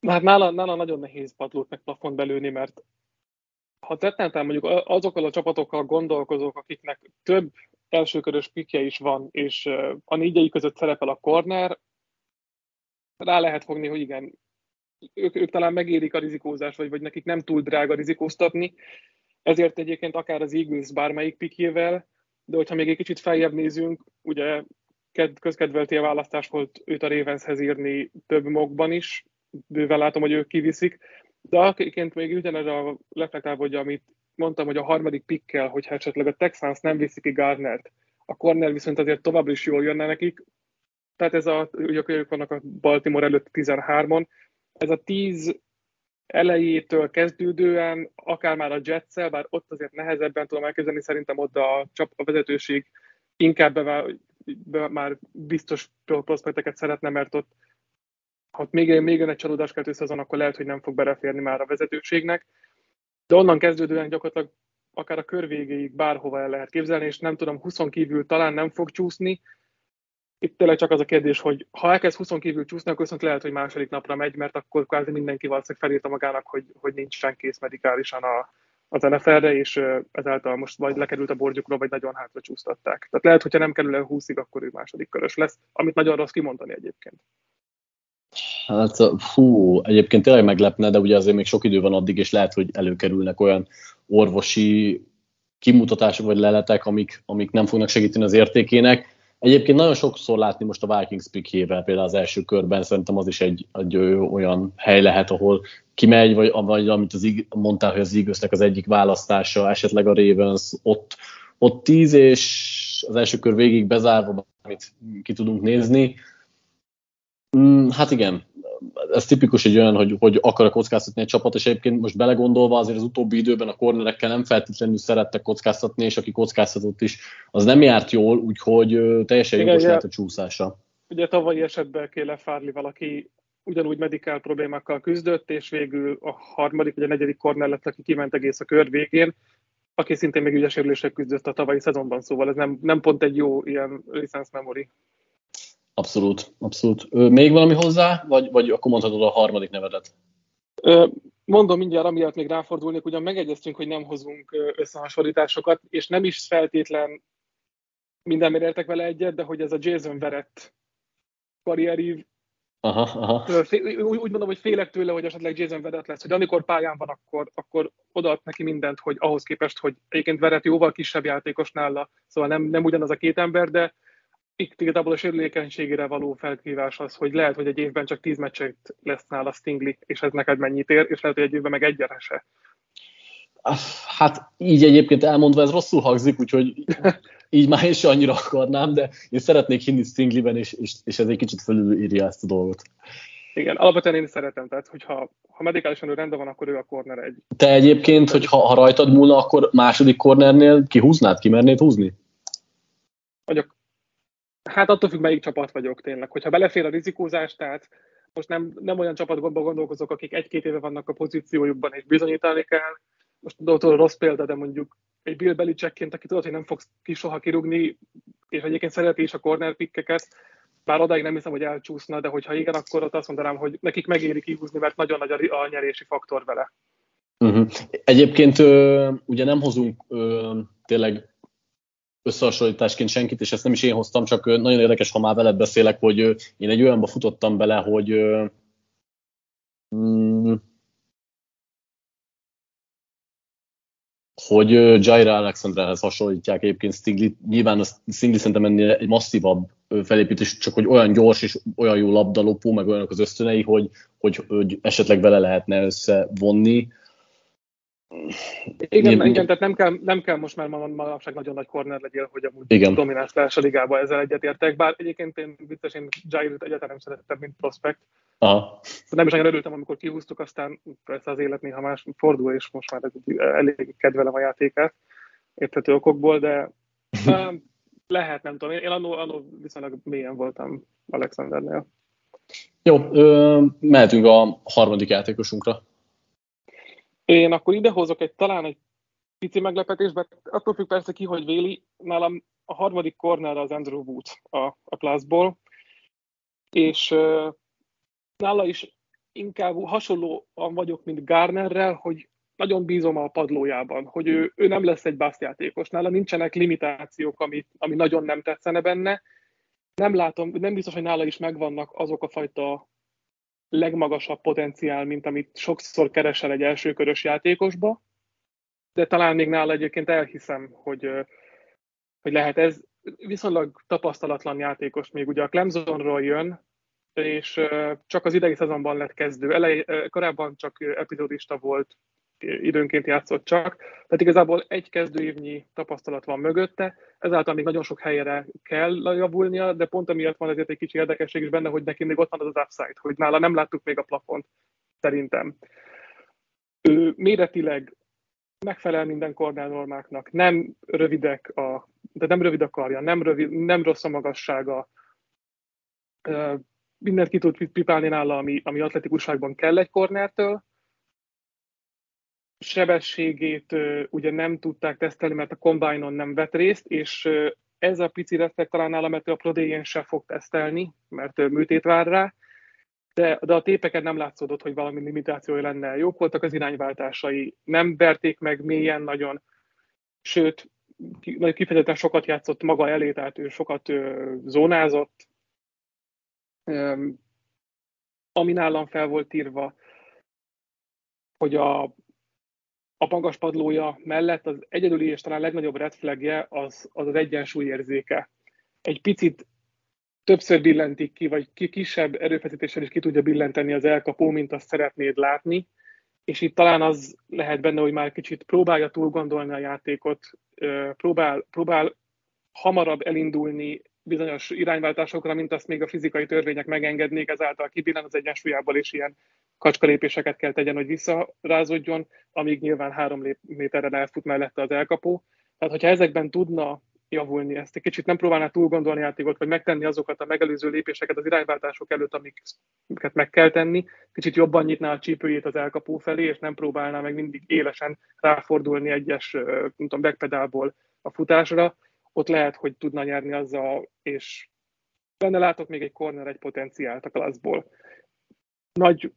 Hát nála, nála nagyon nehéz padlót meg plafont belőni, mert ha tettenten mondjuk azokkal a csapatokkal gondolkozók, akiknek több elsőkörös pikje is van, és a négyei között szerepel a corner, rá lehet fogni, hogy igen, ők, ők talán megérik a rizikózást, vagy, vagy nekik nem túl drága rizikóztatni, ezért egyébként akár az Eagles bármelyik pikjével, de hogyha még egy kicsit feljebb nézünk, ugye közkedvelti a választás volt őt a Ravenshez írni több mokban is, bőven látom, hogy ők kiviszik, de akiként még ugyanerre reflektálva, hogy amit mondtam, hogy a harmadik pikkel, hogyha esetleg a Texans nem viszi ki Gardnert, a corner viszont azért továbbra is jól jönne nekik, tehát ez a, ugye ők vannak a Baltimore előtt 13-on, ez a 10 elejétől kezdődően, akár már a Jetszel, bár ott azért nehezebben tudom elképzelni, szerintem ott a, csap, a vezetőség inkább be, be, már biztos prospekteket szeretne, mert ott ha még, még egy csalódás kettő akkor lehet, hogy nem fog beleférni már a vezetőségnek. De onnan kezdődően gyakorlatilag akár a kör végéig bárhova el lehet képzelni, és nem tudom, 20 kívül talán nem fog csúszni. Itt tényleg csak az a kérdés, hogy ha elkezd 20 kívül csúszni, akkor viszont lehet, hogy második napra megy, mert akkor kvázi mindenki valószínűleg felírta magának, hogy, hogy nincsen kész medikálisan a, az NFL-re, és ezáltal most vagy lekerült a borgyukról, vagy nagyon hátra csúsztatták. Tehát lehet, hogyha nem kerül el 20-ig, akkor ő második körös lesz, amit nagyon rossz kimondani egyébként. Hát fú, egyébként tényleg meglepne, de ugye azért még sok idő van addig, és lehet, hogy előkerülnek olyan orvosi kimutatások vagy leletek, amik, amik nem fognak segíteni az értékének. Egyébként nagyon sokszor látni most a Vikings pickjével, például az első körben, szerintem az is egy, egy olyan hely lehet, ahol kimegy, vagy, vagy amit az, mondtál, hogy az eagles az egyik választása, esetleg a Ravens, ott, ott tíz, és az első kör végig bezárva, amit ki tudunk nézni. Mm, hát igen, ez tipikus egy olyan, hogy, hogy akar kockáztatni egy csapat, és egyébként most belegondolva azért az utóbbi időben a kornerekkel nem feltétlenül szerettek kockáztatni, és aki kockáztatott is, az nem járt jól, úgyhogy teljesen Igen, jogos lehet a csúszása. Ugye tavalyi esetben kéne Fárli valaki ugyanúgy medikál problémákkal küzdött, és végül a harmadik vagy a negyedik korner lett, aki kiment egész a kör végén, aki szintén még ügyes küzdött a tavalyi szezonban, szóval ez nem, nem pont egy jó ilyen license memory. Abszolút, abszolút. Még valami hozzá, vagy, vagy akkor mondhatod a harmadik nevedet? Mondom mindjárt, amiatt még ráfordulnék, ugyan megegyeztünk, hogy nem hozunk összehasonlításokat, és nem is feltétlen mindenmire értek vele egyet, de hogy ez a Jason Verett karrierív, aha, aha. Úgy, úgy mondom, hogy félek tőle, hogy esetleg Jason Verett lesz, hogy amikor pályán van, akkor, akkor odaad neki mindent, hogy ahhoz képest, hogy egyébként Verett jóval kisebb játékos nála, szóval nem, nem ugyanaz a két ember, de igazából a sérülékenységére való felkívás az, hogy lehet, hogy egy évben csak tíz meccset lesz nála Stingli, és ez neked mennyit ér, és lehet, hogy egy évben meg egyre se. Hát így egyébként elmondva ez rosszul hangzik, úgyhogy így már is annyira akarnám, de én szeretnék hinni Stingliben, és, és, és ez egy kicsit felülírja ezt a dolgot. Igen, alapvetően én szeretem, tehát hogyha ha medikálisan ő rendben van, akkor ő a corner egy. Te egyébként, hogy ha, ha rajtad múlna, akkor második cornernél kihúznád, kimernéd húzni? Vagyok Hát attól függ, melyik csapat vagyok tényleg. Hogyha belefér a rizikózás, tehát most nem, nem olyan csapatban gondolkozok, akik egy-két éve vannak a pozíciójukban, és bizonyítani kell. Most tudod, rossz példa, de mondjuk egy Bill Belichickként, aki tudod, hogy nem fogsz ki soha kirúgni, és egyébként szereti is a corner pickeket, bár odáig nem hiszem, hogy elcsúszna, de hogyha igen, akkor ott azt mondanám, hogy nekik megéri kihúzni, mert nagyon nagy a, nyerési faktor vele. Uh-huh. Egyébként ö, ugye nem hozunk ö, tényleg összehasonlításként senkit, és ezt nem is én hoztam, csak nagyon érdekes, ha már veled beszélek, hogy én egy olyanba futottam bele, hogy mm, hogy Jaira Alexanderhez hasonlítják egyébként Stingli. Nyilván a Stingli szerintem ennél egy masszívabb felépítés, csak hogy olyan gyors és olyan jó labdalopó, meg olyanok az ösztönei, hogy, hogy, hogy esetleg vele lehetne összevonni. Igen, Nyilván, igen, tehát nem kell, nem kell most már manapság nagyon nagy korner legyél, hogy amúgy igen. domináns lesz a ligába, ezzel egyetértek, bár egyébként én vicces, én Jair-t egyáltalán nem szeretettem, mint prospekt. Aha. Nem is nagyon örültem, amikor kihúztuk, aztán persze az élet néha más fordul, és most már elég kedvelem a játékát érthető okokból, de lehet, nem tudom. Én annó, annó viszonylag mélyen voltam Alexandernél. Jó, ö, mehetünk a harmadik játékosunkra. Én akkor idehozok egy talán egy pici meglepetésbe, attól függ persze ki, hogy véli. Nálam a harmadik corner az Andrew Wood a, a classból, és uh, nála is inkább hasonlóan vagyok, mint Garnerrel, hogy nagyon bízom a padlójában, hogy ő, ő nem lesz egy bászjátékos. Nála nincsenek limitációk, ami, ami nagyon nem tetszene benne. Nem látom, nem biztos, hogy nála is megvannak azok a fajta legmagasabb potenciál, mint amit sokszor keresel egy elsőkörös játékosba, de talán még nála egyébként elhiszem, hogy, hogy lehet ez viszonylag tapasztalatlan játékos, még ugye a Clemsonról jön, és csak az idei szezonban lett kezdő. Elej, korábban csak epizódista volt, időnként játszott csak, tehát igazából egy kezdőévnyi tapasztalat van mögötte, ezáltal még nagyon sok helyre kell javulnia, de pont amiatt van ezért egy kicsi érdekesség is benne, hogy neki még ott van az az upside, hogy nála nem láttuk még a plafont, szerintem. Ő méretileg megfelel minden normáknak, nem rövidek a, de nem rövid a karja, nem, rövid, nem rossz a magassága, mindent ki tud pipálni nála, ami, ami atletikusságban kell egy kornertől, sebességét ugye nem tudták tesztelni, mert a combine-on nem vett részt, és ez a pici reflekt talán nálam, a prodéjén se fog tesztelni, mert műtét vár rá, de, de a tépeken nem látszódott, hogy valami limitációja lenne. Jók voltak az irányváltásai, nem verték meg mélyen nagyon, sőt, kifejezetten sokat játszott maga elé, tehát ő sokat ö, zónázott. Öm, ami nálam fel volt írva, hogy a a magas padlója mellett az egyedüli és talán legnagyobb red flagje az az, az egyensúly érzéke. Egy picit többször billentik ki, vagy ki kisebb erőfeszítéssel is ki tudja billenteni az elkapó, mint azt szeretnéd látni, és itt talán az lehet benne, hogy már kicsit próbálja túl gondolni a játékot, próbál, próbál hamarabb elindulni bizonyos irányváltásokra, mint azt még a fizikai törvények megengednék, ezáltal kibillen az egyensúlyából, és ilyen kacska kell tegyen, hogy visszarázódjon, amíg nyilván három méterre elfut mellette az elkapó. Tehát, hogyha ezekben tudna javulni, ezt egy kicsit nem próbálná túl gondolni játékot, vagy megtenni azokat a megelőző lépéseket az irányváltások előtt, amiket meg kell tenni, kicsit jobban nyitná a csípőjét az elkapó felé, és nem próbálná meg mindig élesen ráfordulni egyes, nem tudom, backpedálból a futásra, ott lehet, hogy tudna nyerni azzal, és benne látok még egy corner, egy potenciált a klaszból. Nagy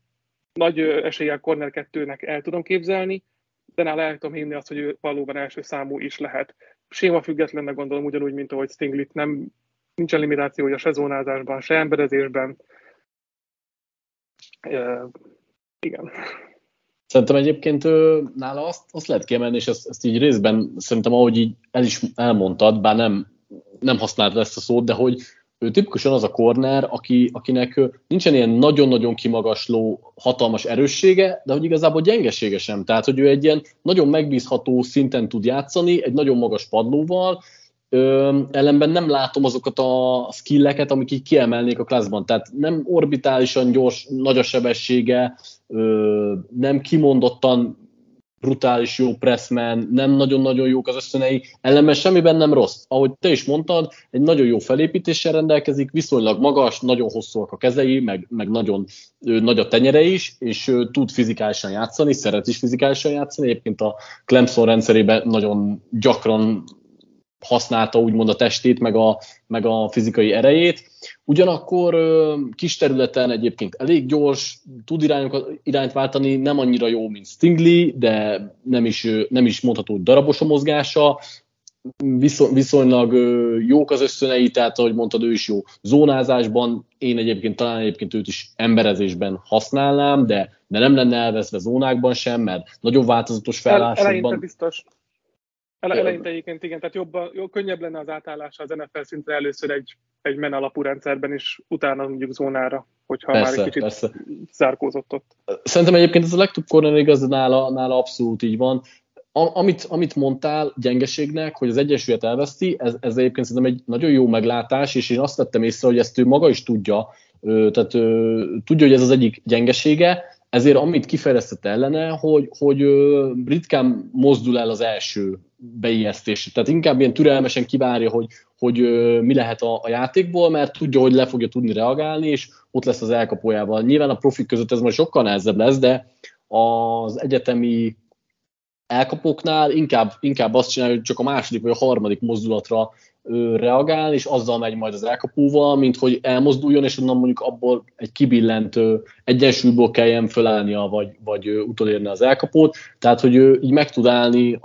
nagy eséllyel Corner 2-nek el tudom képzelni, de nála el tudom hinni azt, hogy ő valóban első számú is lehet. Séma függetlennek gondolom ugyanúgy, mint ahogy Stinglit nem nincsen limitációja se zónázásban, se emberezésben. Uh, igen. Szerintem egyébként nála azt, azt lehet kiemelni, és ezt, ezt így részben szerintem ahogy így el is elmondtad, bár nem, nem használt ezt a szót, de hogy ő tipikusan az a corner, aki, akinek nincsen ilyen nagyon-nagyon kimagasló, hatalmas erőssége, de hogy igazából gyengesége sem. Tehát, hogy ő egy ilyen nagyon megbízható szinten tud játszani, egy nagyon magas padlóval, Ö, ellenben nem látom azokat a skilleket, amik így kiemelnék a klaszban. Tehát nem orbitálisan gyors, nagy a sebessége, ö, nem kimondottan brutális jó pressman, nem nagyon-nagyon jók az összönei, ellenben semmiben nem rossz. Ahogy te is mondtad, egy nagyon jó felépítéssel rendelkezik, viszonylag magas, nagyon hosszúak a kezei, meg, meg nagyon ő, nagy a tenyere is, és ő, tud fizikálisan játszani, szeret is fizikálisan játszani. Egyébként a Clemson rendszerében nagyon gyakran használta úgymond a testét, meg a, meg a fizikai erejét. Ugyanakkor kis területen egyébként elég gyors, tud irányokat, irányt váltani, nem annyira jó, mint Stingley, de nem is, nem is mondható darabos a mozgása, viszonylag jók az összönei, tehát ahogy mondtad, ő is jó zónázásban. Én egyébként talán egyébként őt is emberezésben használnám, de, de nem lenne elveszve zónákban sem, mert nagyon változatos felállásokban. Eleinte biztos. Ele, eleinte egyébként igen, tehát jobban, jó, könnyebb lenne az átállása az NFL szintre először egy, egy men alapú rendszerben, és utána mondjuk zónára, hogyha persze, már egy kicsit persze. zárkózott ott. Szerintem egyébként ez a legtöbb corner igaz, nála, nála abszolút így van amit, amit mondtál gyengeségnek, hogy az Egyesület elveszti, ez, ez egyébként szerintem egy nagyon jó meglátás, és én azt vettem észre, hogy ezt ő maga is tudja, tehát tudja, hogy ez az egyik gyengesége, ezért amit kifejlesztett ellene, hogy, hogy ritkán mozdul el az első beijesztés. Tehát inkább ilyen türelmesen kivárja, hogy, hogy mi lehet a, a játékból, mert tudja, hogy le fogja tudni reagálni, és ott lesz az elkapójával. Nyilván a profik között ez majd sokkal nehezebb lesz, de az egyetemi elkapóknál inkább, inkább azt csinálja, hogy csak a második vagy a harmadik mozdulatra reagál, és azzal megy majd az elkapóval, mint hogy elmozduljon, és onnan mondjuk abból egy kibillentő egyensúlyból kelljen fölállnia, vagy, vagy utolérni az elkapót. Tehát, hogy ő így meg tud állni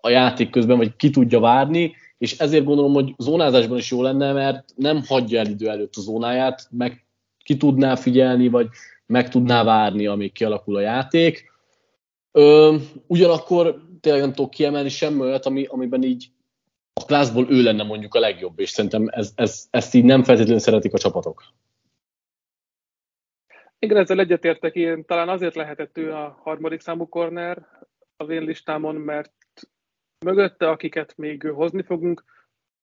a játék közben, vagy ki tudja várni, és ezért gondolom, hogy zónázásban is jó lenne, mert nem hagyja el idő előtt a zónáját, meg ki tudná figyelni, vagy meg tudná várni, amíg kialakul a játék Ö, ugyanakkor tényleg nem tudok kiemelni semmi olyat, ami, amiben így a klászból ő lenne mondjuk a legjobb, és szerintem ez, ez, ezt így nem feltétlenül szeretik a csapatok. Igen, ezzel egyetértek, én talán azért lehetett ő a harmadik számú corner az én listámon, mert mögötte, akiket még hozni fogunk,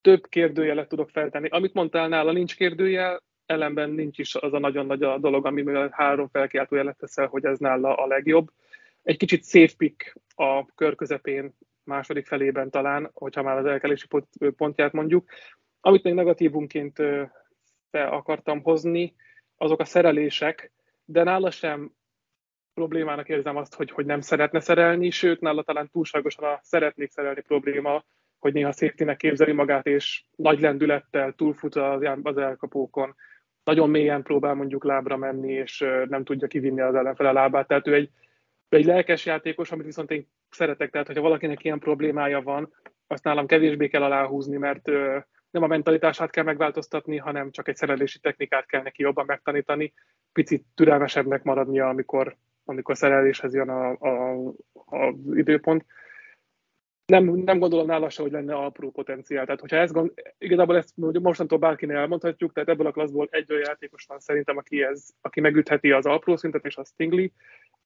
több kérdőjelet tudok feltenni. Amit mondtál nála, nincs kérdőjel, ellenben nincs is az a nagyon nagy a dolog, amivel három felkiáltójelet teszel, hogy ez nála a legjobb. Egy kicsit safe pick a kör közepén, második felében talán, hogyha már az elkelési pontját mondjuk. Amit még negatívunként fel akartam hozni, azok a szerelések, de nála sem problémának érzem azt, hogy, hogy nem szeretne szerelni, sőt, nála talán túlságosan a szeretnék szerelni probléma, hogy néha safety képzeli magát, és nagy lendülettel túlfut az, az elkapókon, nagyon mélyen próbál mondjuk lábra menni, és nem tudja kivinni az ellenfele lábát. Tehát ő egy egy lelkes játékos, amit viszont én szeretek, tehát hogyha valakinek ilyen problémája van, azt nálam kevésbé kell aláhúzni, mert nem a mentalitását kell megváltoztatni, hanem csak egy szerelési technikát kell neki jobban megtanítani, picit türelmesebbnek maradnia, amikor, amikor szereléshez jön a, a, az időpont. Nem, nem gondolom nála se, hogy lenne apró potenciál. Tehát, hogyha ezt gond, igazából ezt mostantól bárkinél elmondhatjuk, tehát ebből a klaszból egy olyan játékos van szerintem, aki, ez, aki megütheti az apró szintet, és a Stingley,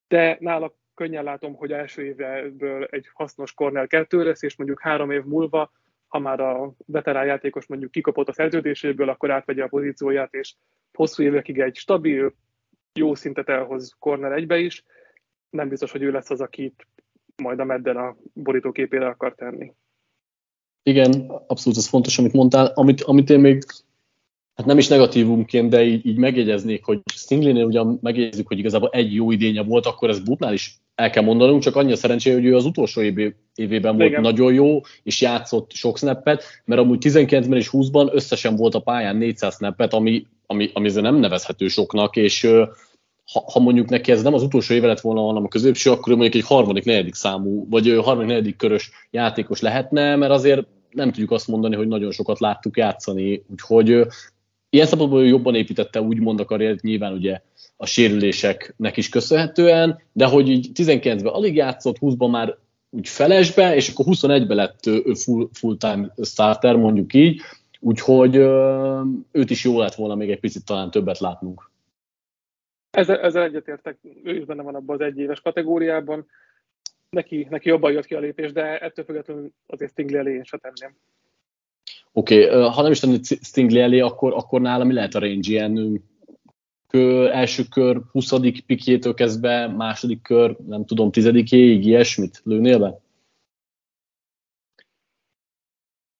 de nála könnyen látom, hogy első évből egy hasznos corner kettő lesz, és mondjuk három év múlva, ha már a veterán játékos mondjuk kikapott a szerződéséből, akkor átvegye a pozícióját, és hosszú évekig egy stabil, jó szintet elhoz corner egybe is. Nem biztos, hogy ő lesz az, akit majd a medden a borítóképére akar tenni. Igen, abszolút ez fontos, amit mondtál. Amit, amit én még hát nem is negatívumként, de így, így megjegyeznék, hogy Stingley-nél ugyan megjegyezzük, hogy igazából egy jó idénye volt, akkor ez Butnál is el kell mondanunk, csak annyi a szerencsé, hogy ő az utolsó évé, évében volt Igen. nagyon jó, és játszott sok snappet, mert amúgy 19-ben és 20-ban összesen volt a pályán 400 snappet, ami, ami, ami nem nevezhető soknak, és ha, ha mondjuk neki ez nem az utolsó éve lett volna, hanem a középső, akkor mondjuk egy harmadik, negyedik számú, vagy harmadik, negyedik körös játékos lehetne, mert azért nem tudjuk azt mondani, hogy nagyon sokat láttuk játszani, úgyhogy Ilyen szempontból jobban építette úgymond a karriert, nyilván ugye a sérüléseknek is köszönhetően, de hogy így 19-ben alig játszott, 20-ban már úgy felesbe, és akkor 21-ben lett full, full-time starter, mondjuk így, úgyhogy őt is jó lett volna még egy picit talán többet látnunk. Ezzel, ezzel egyetértek, ő is benne van abban az egyéves kategóriában. Neki, neki jobban jött ki a lépés, de ettől függetlenül azért Stingley elé én se tenném. Oké, okay, ha nem is tenni Stingley elé, akkor, akkor nála mi lehet a range ilyen kör, első kör 20. pikjétől kezdve, második kör, nem tudom, tizedikéig, ilyesmit lőnél be?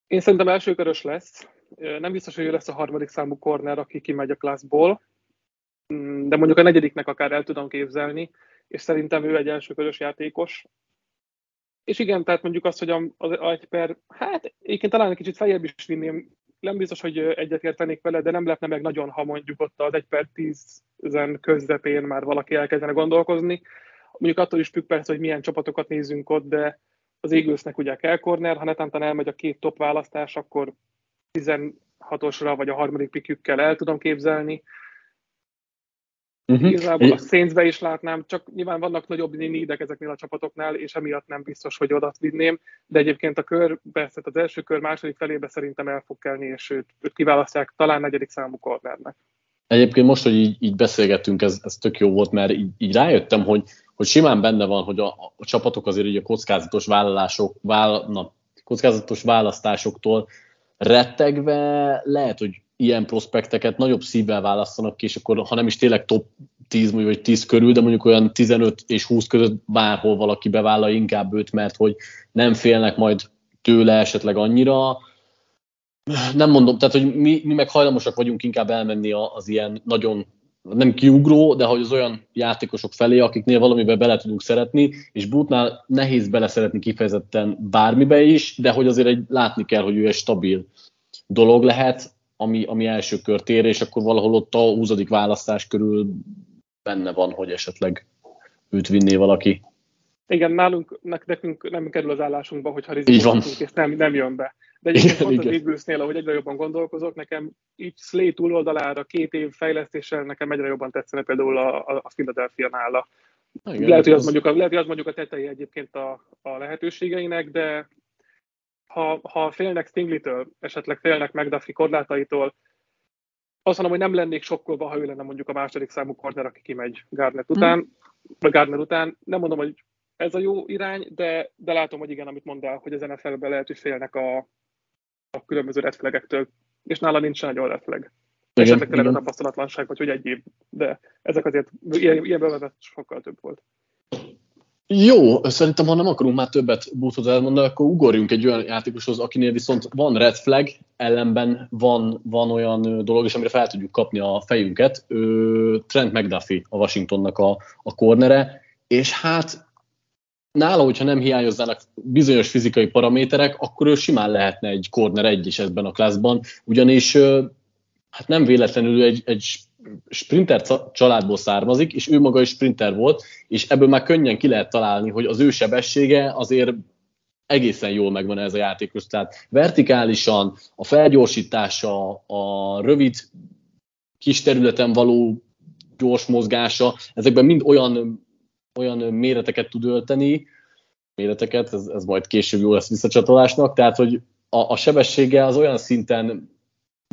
Én szerintem első körös lesz. Nem biztos, hogy ő lesz a harmadik számú corner, aki kimegy a klaszból, mm, de mondjuk a negyediknek akár el tudom képzelni, és szerintem ő egy első körös játékos, és igen, tehát mondjuk azt, hogy a, az egy per, hát egyébként talán egy kicsit feljebb is vinném, nem biztos, hogy egyetértenék vele, de nem lepne meg nagyon, ha mondjuk ott az egy per tízen közepén már valaki elkezdene gondolkozni. Mondjuk attól is függ persze, hogy milyen csapatokat nézünk ott, de az Eaglesnek ugye kell corner, ha netán elmegy a két top választás, akkor 16-osra vagy a harmadik pikükkel el tudom képzelni. Uh-huh. Igazából a Saintsbe is látnám, csak nyilván vannak nagyobb nédek ezeknél a csapatoknál, és emiatt nem biztos, hogy oda vinném, de egyébként a kör, persze az első kör második felébe szerintem el fog kelni, és őt, őt kiválasztják talán negyedik számú kornernek. Egyébként most, hogy így, így beszélgettünk, ez, ez tök jó volt, mert így, így rájöttem, hogy, hogy simán benne van, hogy a, a csapatok azért így a kockázatos vállalások, vál, na, kockázatos választásoktól rettegve lehet, hogy ilyen prospekteket nagyobb szívvel választanak ki, és akkor ha nem is tényleg top 10 vagy 10 körül, de mondjuk olyan 15 és 20 között bárhol valaki bevállal inkább őt, mert hogy nem félnek majd tőle esetleg annyira. Nem mondom, tehát hogy mi, mi meg hajlamosak vagyunk inkább elmenni az ilyen nagyon nem kiugró, de hogy az olyan játékosok felé, akiknél valamibe bele tudunk szeretni, és Bootnál nehéz beleszeretni kifejezetten bármibe is, de hogy azért egy, látni kell, hogy ő egy stabil dolog lehet, ami, ami első kört ér, és akkor valahol ott a 20. választás körül benne van, hogy esetleg őt vinné valaki. Igen, nálunk, nekünk nem kerül az állásunkba, hogyha rizikálunk, és nem, nem jön be. De egyébként pont az Eaglesnél, ahogy egyre jobban gondolkozok, nekem így Slay túloldalára két év fejlesztéssel nekem egyre jobban tetszene például a, a Philadelphia nála. Igen, lehet, hogy az, mondjuk a, lehet, hogy az mondjuk a tetejé egyébként a, a lehetőségeinek, de ha, ha félnek Stingley-től, esetleg félnek McDuffie korlátaitól, azt mondom, hogy nem lennék sokkolva, ha ő lenne mondjuk a második számú korner, aki kimegy Gardner után, hmm. vagy Gardner után. Nem mondom, hogy ez a jó irány, de, de látom, hogy igen, amit mondál, hogy az NFL-ben lehet, hogy félnek a, a különböző redflegektől, és nála nincs nagyon redfleg. Esetleg tényleg a tapasztalatlanság, vagy hogy egy év, de ezek azért ilyen, ilyen bevezet sokkal több volt. Jó, szerintem, ha nem akarunk már többet bútot elmondani, akkor ugorjunk egy olyan játékoshoz, akinél viszont van red flag, ellenben van, van olyan dolog, és amire fel tudjuk kapni a fejünket. Trent McDuffie a Washingtonnak a, a kornere, és hát nála, hogyha nem hiányoznának bizonyos fizikai paraméterek, akkor ő simán lehetne egy corner egy is ebben a klászban, ugyanis hát nem véletlenül egy, egy sprinter családból származik, és ő maga is sprinter volt, és ebből már könnyen ki lehet találni, hogy az ő sebessége azért egészen jól megvan ez a játékos. Tehát vertikálisan, a felgyorsítása, a rövid kis területen való gyors mozgása, ezekben mind olyan, olyan méreteket tud ölteni, méreteket, ez, ez majd később jó lesz visszacsatolásnak, tehát hogy a, a sebessége az olyan szinten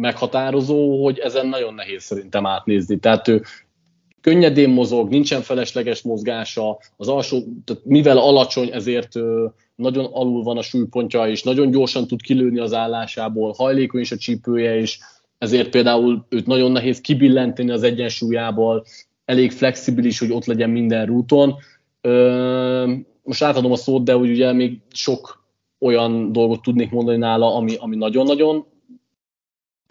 meghatározó, hogy ezen nagyon nehéz szerintem átnézni. Tehát ő könnyedén mozog, nincsen felesleges mozgása, az alsó, tehát mivel alacsony, ezért nagyon alul van a súlypontja, és nagyon gyorsan tud kilőni az állásából, hajlékony is a csípője, és ezért például őt nagyon nehéz kibillenteni az egyensúlyából, elég flexibilis, hogy ott legyen minden rúton. Most átadom a szót, de hogy ugye még sok olyan dolgot tudnék mondani nála, ami, ami nagyon-nagyon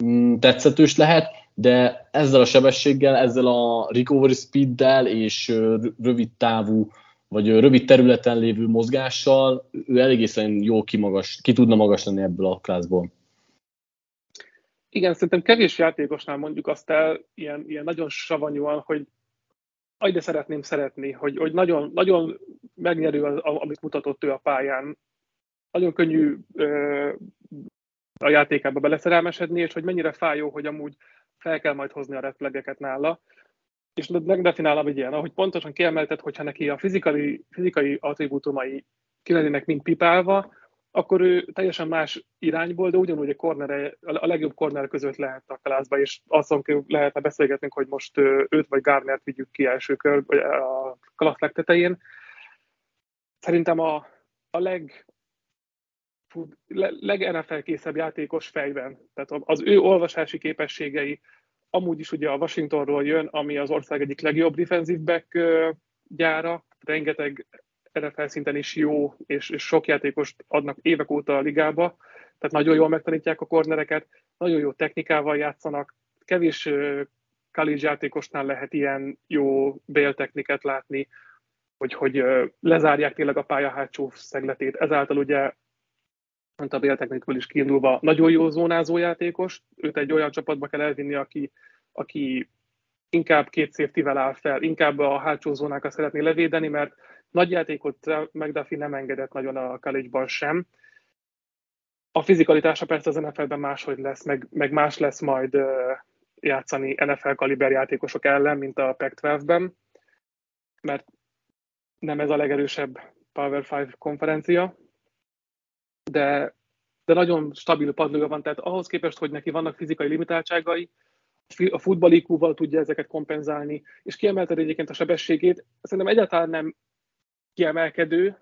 Mm, tetszetős lehet, de ezzel a sebességgel, ezzel a recovery speeddel és rövid távú, vagy rövid területen lévő mozgással ő egészen jó kimagas, ki tudna magas lenni ebből a klászból. Igen, szerintem kevés játékosnál mondjuk azt el ilyen, ilyen nagyon savanyúan, hogy de szeretném szeretni, hogy, hogy nagyon, nagyon megnyerő, az, amit mutatott ő a pályán. Nagyon könnyű ö, a játékába beleszerelmesedni, és hogy mennyire fájó, hogy amúgy fel kell majd hozni a reflegeket nála. És megdefinálom egy ilyen, ahogy pontosan kiemelted, hogyha neki a fizikai, fizikai attribútumai ki lennének mind pipálva, akkor ő teljesen más irányból, de ugyanúgy a, corner, a legjobb corner között lehet a klászba, és azon lehetne beszélgetnünk, hogy most őt vagy Garnert vigyük ki első kör, a klassz legtetején. Szerintem a, a leg, leg-NFL játékos fejben. Tehát az ő olvasási képességei amúgy is ugye a Washingtonról jön, ami az ország egyik legjobb defensive back gyára, rengeteg NFL szinten is jó, és, és sok játékost adnak évek óta a ligába, tehát nagyon jól megtanítják a kornereket, nagyon jó technikával játszanak, kevés college játékosnál lehet ilyen jó béltechniket látni, hogy, hogy lezárják tényleg a pálya hátsó szegletét, ezáltal ugye a béltechnikből is kiindulva nagyon jó zónázó játékos, őt egy olyan csapatba kell elvinni, aki, aki inkább két safety áll fel, inkább a hátsó zónákat szeretné levédeni, mert nagy játékot McDuffie nem engedett nagyon a college sem. A fizikalitása persze az NFL-ben máshogy lesz, meg, meg más lesz majd játszani NFL kaliber játékosok ellen, mint a Pac-12-ben, mert nem ez a legerősebb Power 5 konferencia, de, de nagyon stabil padlója van, tehát ahhoz képest, hogy neki vannak fizikai limitáltságai, a futballikúval tudja ezeket kompenzálni, és kiemelted egyébként a sebességét, szerintem egyáltalán nem kiemelkedő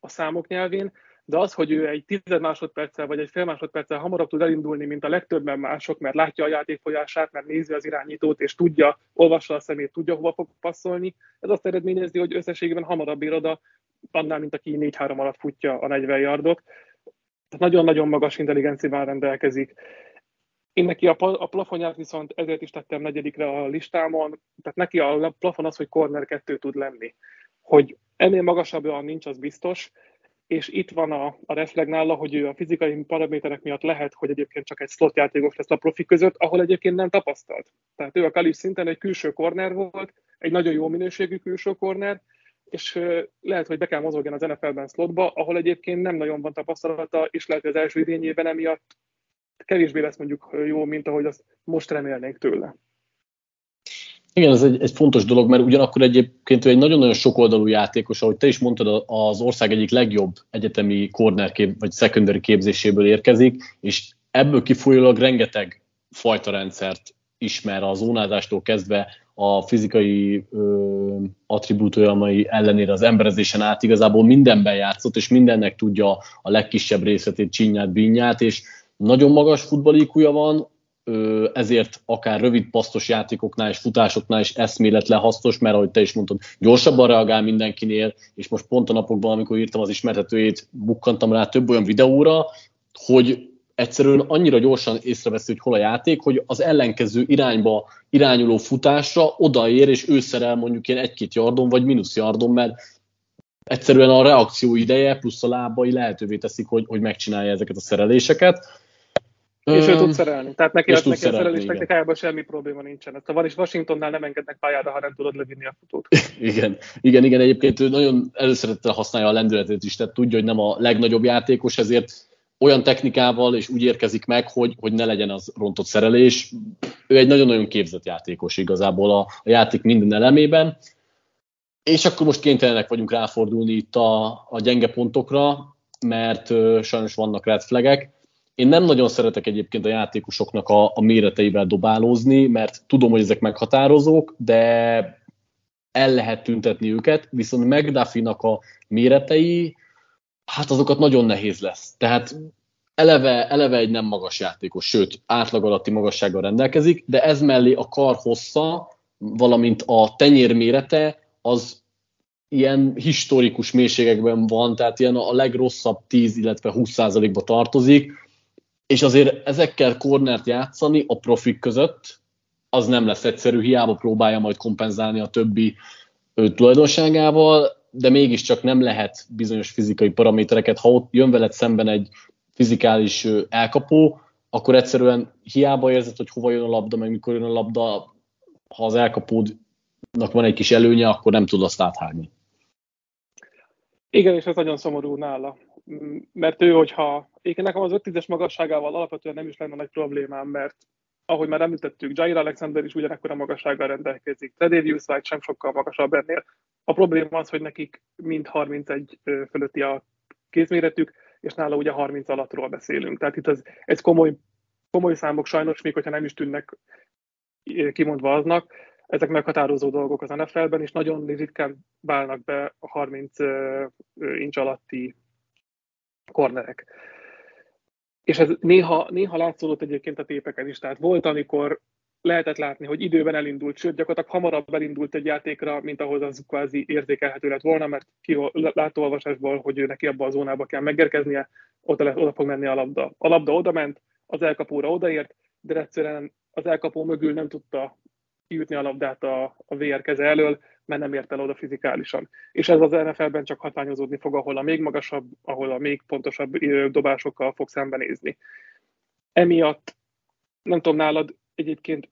a számok nyelvén, de az, hogy ő egy tized másodperccel vagy egy fél másodperccel hamarabb tud elindulni, mint a legtöbben mások, mert látja a játék folyását, mert nézi az irányítót, és tudja, olvassa a szemét, tudja, hova fog passzolni, ez azt eredményezi, hogy összességében hamarabb ér oda, annál, mint aki 4-3 alatt futja a 40 yardot. Tehát nagyon-nagyon magas intelligenciával rendelkezik. Én neki a, a plafonját viszont ezért is tettem negyedikre a listámon, tehát neki a plafon az, hogy corner 2 tud lenni. Hogy ennél magasabb nincs, az biztos, és itt van a, a refleg nála, hogy ő a fizikai paraméterek miatt lehet, hogy egyébként csak egy slot játékos lesz a profi között, ahol egyébként nem tapasztalt. Tehát ő a kalis szinten egy külső korner volt, egy nagyon jó minőségű külső korner, és lehet, hogy be kell mozogni az NFL-ben slotba, ahol egyébként nem nagyon van tapasztalata, és lehet, hogy az első idényében emiatt kevésbé lesz mondjuk jó, mint ahogy azt most remélnénk tőle. Igen, ez egy, egy fontos dolog, mert ugyanakkor egyébként ő egy nagyon-nagyon sokoldalú játékos, ahogy te is mondtad, az ország egyik legjobb egyetemi corner kép, vagy secondary képzéséből érkezik, és ebből kifolyólag rengeteg fajta rendszert ismer a zónázástól kezdve a fizikai ö, attribútumai ellenére az emberezésen át. Igazából mindenben játszott, és mindennek tudja a legkisebb részletét, csinyát, bínyát, és nagyon magas futballikúja van, ezért akár rövid pasztos játékoknál és futásoknál is eszméletlen hasznos, mert ahogy te is mondtad, gyorsabban reagál mindenkinél, és most pont a napokban, amikor írtam az ismertetőjét, bukkantam rá több olyan videóra, hogy egyszerűen annyira gyorsan észreveszi, hogy hol a játék, hogy az ellenkező irányba irányuló futásra odaér, és ő szerel mondjuk ilyen egy-két yardon, vagy mínusz yardon, mert egyszerűen a reakció ideje plusz a lábai lehetővé teszik, hogy, hogy megcsinálja ezeket a szereléseket. És ő tud szerelni. Tehát neki, neki a szerelés technikájában semmi probléma nincsen. Ezt a Washingtonnál nem engednek pályára, ha nem tudod levinni a futót. igen, igen, igen. Egyébként ő nagyon előszerettel használja a lendületet is, tehát tudja, hogy nem a legnagyobb játékos, ezért olyan technikával és úgy érkezik meg, hogy, hogy ne legyen az rontott szerelés. Ő egy nagyon-nagyon képzett játékos igazából a, a játék minden elemében. És akkor most kénytelenek vagyunk ráfordulni itt a, a gyenge pontokra, mert ö, sajnos vannak red flagek. Én nem nagyon szeretek egyébként a játékosoknak a, a méreteivel dobálózni, mert tudom, hogy ezek meghatározók, de el lehet tüntetni őket, viszont McDuffie-nak a méretei, hát azokat nagyon nehéz lesz. Tehát eleve, eleve egy nem magas játékos, sőt, átlag alatti magassággal rendelkezik, de ez mellé a kar hossza, valamint a tenyér mérete, az ilyen historikus mélységekben van, tehát ilyen a legrosszabb 10, illetve 20% ba tartozik, és azért ezekkel kornert játszani a profik között, az nem lesz egyszerű, hiába próbálja majd kompenzálni a többi ő, tulajdonságával, de mégiscsak nem lehet bizonyos fizikai paramétereket, ha ott jön veled szemben egy fizikális elkapó, akkor egyszerűen hiába érzed, hogy hova jön a labda, meg mikor jön a labda, ha az elkapódnak van egy kis előnye, akkor nem tud azt áthágni. Igen, és ez nagyon szomorú nála. Mert ő, hogyha én nekem az 5-10-es magasságával alapvetően nem is lenne nagy problémám, mert ahogy már említettük, Jair Alexander is ugyanekkor a magassággal rendelkezik, Tredavious White sem sokkal magasabb ennél. A probléma az, hogy nekik mind 31 fölötti a kézméretük, és nála ugye 30 alattról beszélünk. Tehát itt az, ez komoly, komoly számok sajnos, még hogyha nem is tűnnek kimondva aznak, ezek meghatározó dolgok az NFL-ben, és nagyon ritkán válnak be a 30 incs alatti kornerek. És ez néha, néha látszódott egyébként a tépeken is, tehát volt, amikor lehetett látni, hogy időben elindult, sőt, gyakorlatilag hamarabb elindult egy játékra, mint ahhoz az kvázi érzékelhető lett volna, mert ki látóolvasásból, hogy ő neki abba a zónába kell megérkeznie, oda, le, oda fog menni a labda. A labda oda ment, az elkapóra odaért, de egyszerűen az elkapó mögül nem tudta kiütni a labdát a, a VR keze elől, mert nem ért el oda fizikálisan. És ez az NFL-ben csak hatányozódni fog, ahol a még magasabb, ahol a még pontosabb dobásokkal fog szembenézni. Emiatt, nem tudom, nálad egyébként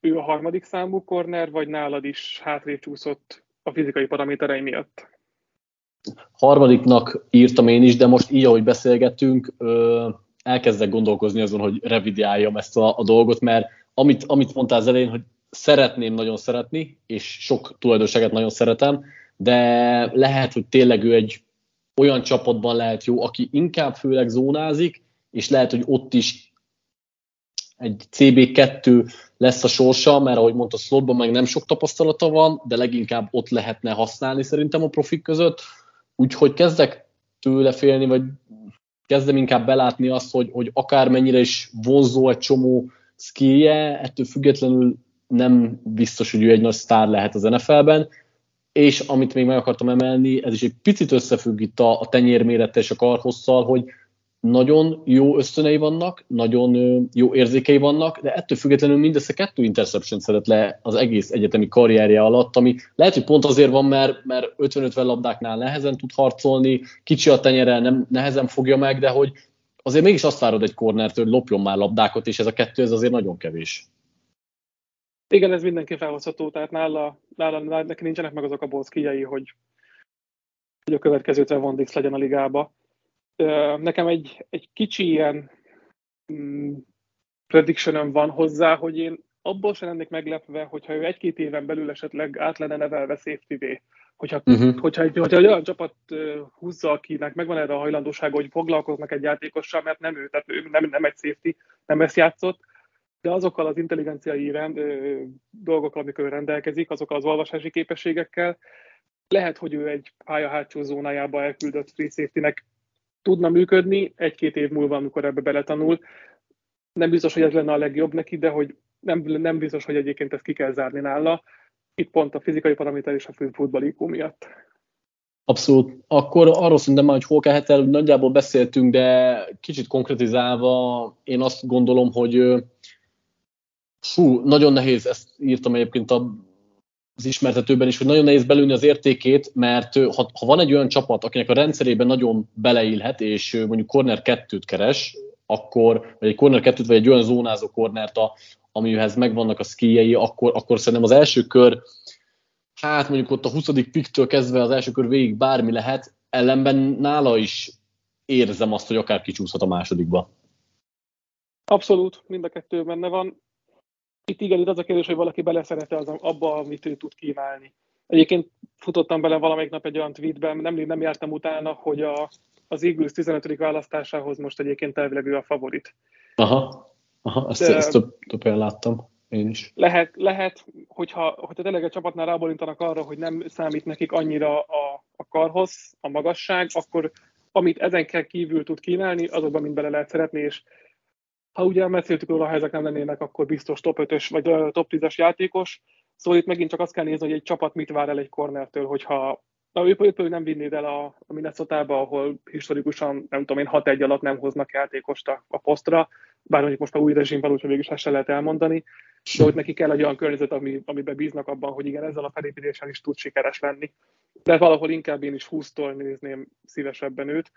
ő a harmadik számú corner, vagy nálad is hátrébb csúszott a fizikai paraméterei miatt? harmadiknak írtam én is, de most így, ahogy beszélgettünk, elkezdek gondolkozni azon, hogy revidiáljam ezt a, a dolgot, mert amit, amit mondtál az elején, hogy szeretném nagyon szeretni, és sok tulajdonságet nagyon szeretem, de lehet, hogy tényleg ő egy olyan csapatban lehet jó, aki inkább főleg zónázik, és lehet, hogy ott is egy CB2 lesz a sorsa, mert ahogy mondta, slotban meg nem sok tapasztalata van, de leginkább ott lehetne használni szerintem a profik között. Úgyhogy kezdek tőle félni, vagy kezdem inkább belátni azt, hogy, hogy akármennyire is vonzó egy csomó skillje, ettől függetlenül nem biztos, hogy ő egy nagy sztár lehet az NFL-ben, és amit még meg akartam emelni, ez is egy picit összefügg itt a, a tenyérmérettel és a karhosszal, hogy nagyon jó ösztönei vannak, nagyon jó érzékei vannak, de ettől függetlenül mindössze kettő interception szedett le az egész egyetemi karrierje alatt, ami lehet, hogy pont azért van, mert, mert 50-50 labdáknál nehezen tud harcolni, kicsi a tenyere, nem nehezen fogja meg, de hogy azért mégis azt várod egy kornertől, hogy lopjon már labdákat, és ez a kettő ez azért nagyon kevés. Igen, ez mindenki felhozható, tehát nála, nála, nála neki nincsenek meg azok a bolszkijai, hogy, hogy a következő Trevon Dix legyen a ligába nekem egy, egy kicsi ilyen mm, prediction van hozzá, hogy én abból sem lennék meglepve, hogyha ő egy-két éven belül esetleg át lenne nevelve safety Hogyha, uh-huh. hogyha, egy, hogyha egy olyan csapat húzza, akinek megvan erre a hajlandósága, hogy foglalkoznak egy játékossal, mert nem ő, tehát ő nem, nem egy safety, nem ezt játszott, de azokkal az intelligenciai rend, ö, dolgokkal, amikor rendelkezik, azokkal az olvasási képességekkel, lehet, hogy ő egy pálya hátsó zónájába elküldött free safety-nek tudna működni egy-két év múlva, amikor ebbe beletanul. Nem biztos, hogy ez lenne a legjobb neki, de hogy nem, nem biztos, hogy egyébként ezt ki kell zárni nála. Itt pont a fizikai paraméter és a futballikó miatt. Abszolút. Akkor arról szerintem már, hogy hol kellhet el, nagyjából beszéltünk, de kicsit konkretizálva én azt gondolom, hogy fú, nagyon nehéz, ezt írtam egyébként a az ismertetőben is, hogy nagyon nehéz belülni az értékét, mert ha, ha van egy olyan csapat, akinek a rendszerében nagyon beleillhet, és mondjuk corner kettőt keres, akkor, vagy egy corner kettőt, vagy egy olyan zónázó cornert, a, amihez megvannak a skijei, akkor, akkor szerintem az első kör, hát mondjuk ott a 20. piktől kezdve az első kör végig bármi lehet, ellenben nála is érzem azt, hogy akár kicsúszhat a másodikba. Abszolút, mind a kettő benne van itt igen, itt az a kérdés, hogy valaki beleszerete az, abba, amit ő tud kínálni. Egyébként futottam bele valamelyik nap egy olyan tweetben, nem, nem jártam utána, hogy a, az Eagles 15. választásához most egyébként elvileg ő a favorit. Aha, aha ezt, De ezt több, több láttam én is. Lehet, lehet hogyha, hogyha tényleg egy csapatnál rábólintanak arra, hogy nem számít nekik annyira a, a karhoz, a magasság, akkor amit ezen kell kívül tud kínálni, azokban mind bele lehet szeretni, és ha ugye beszéltük róla, ha ezek nem lennének, akkor biztos top 5-ös vagy top 10-es játékos. Szóval itt megint csak azt kell nézni, hogy egy csapat mit vár el egy kornertől, hogyha na, ő, ő nem vinnéd el a, a minnesota ahol historikusan, nem tudom én, 6-1 alatt nem hoznak játékost a, a posztra, bár mondjuk most már új rezsim van, úgyhogy végül se lehet elmondani, de hogy neki kell egy olyan környezet, ami, amiben bíznak abban, hogy igen, ezzel a felépítéssel is tud sikeres lenni. De valahol inkább én is 20-tól nézném szívesebben őt,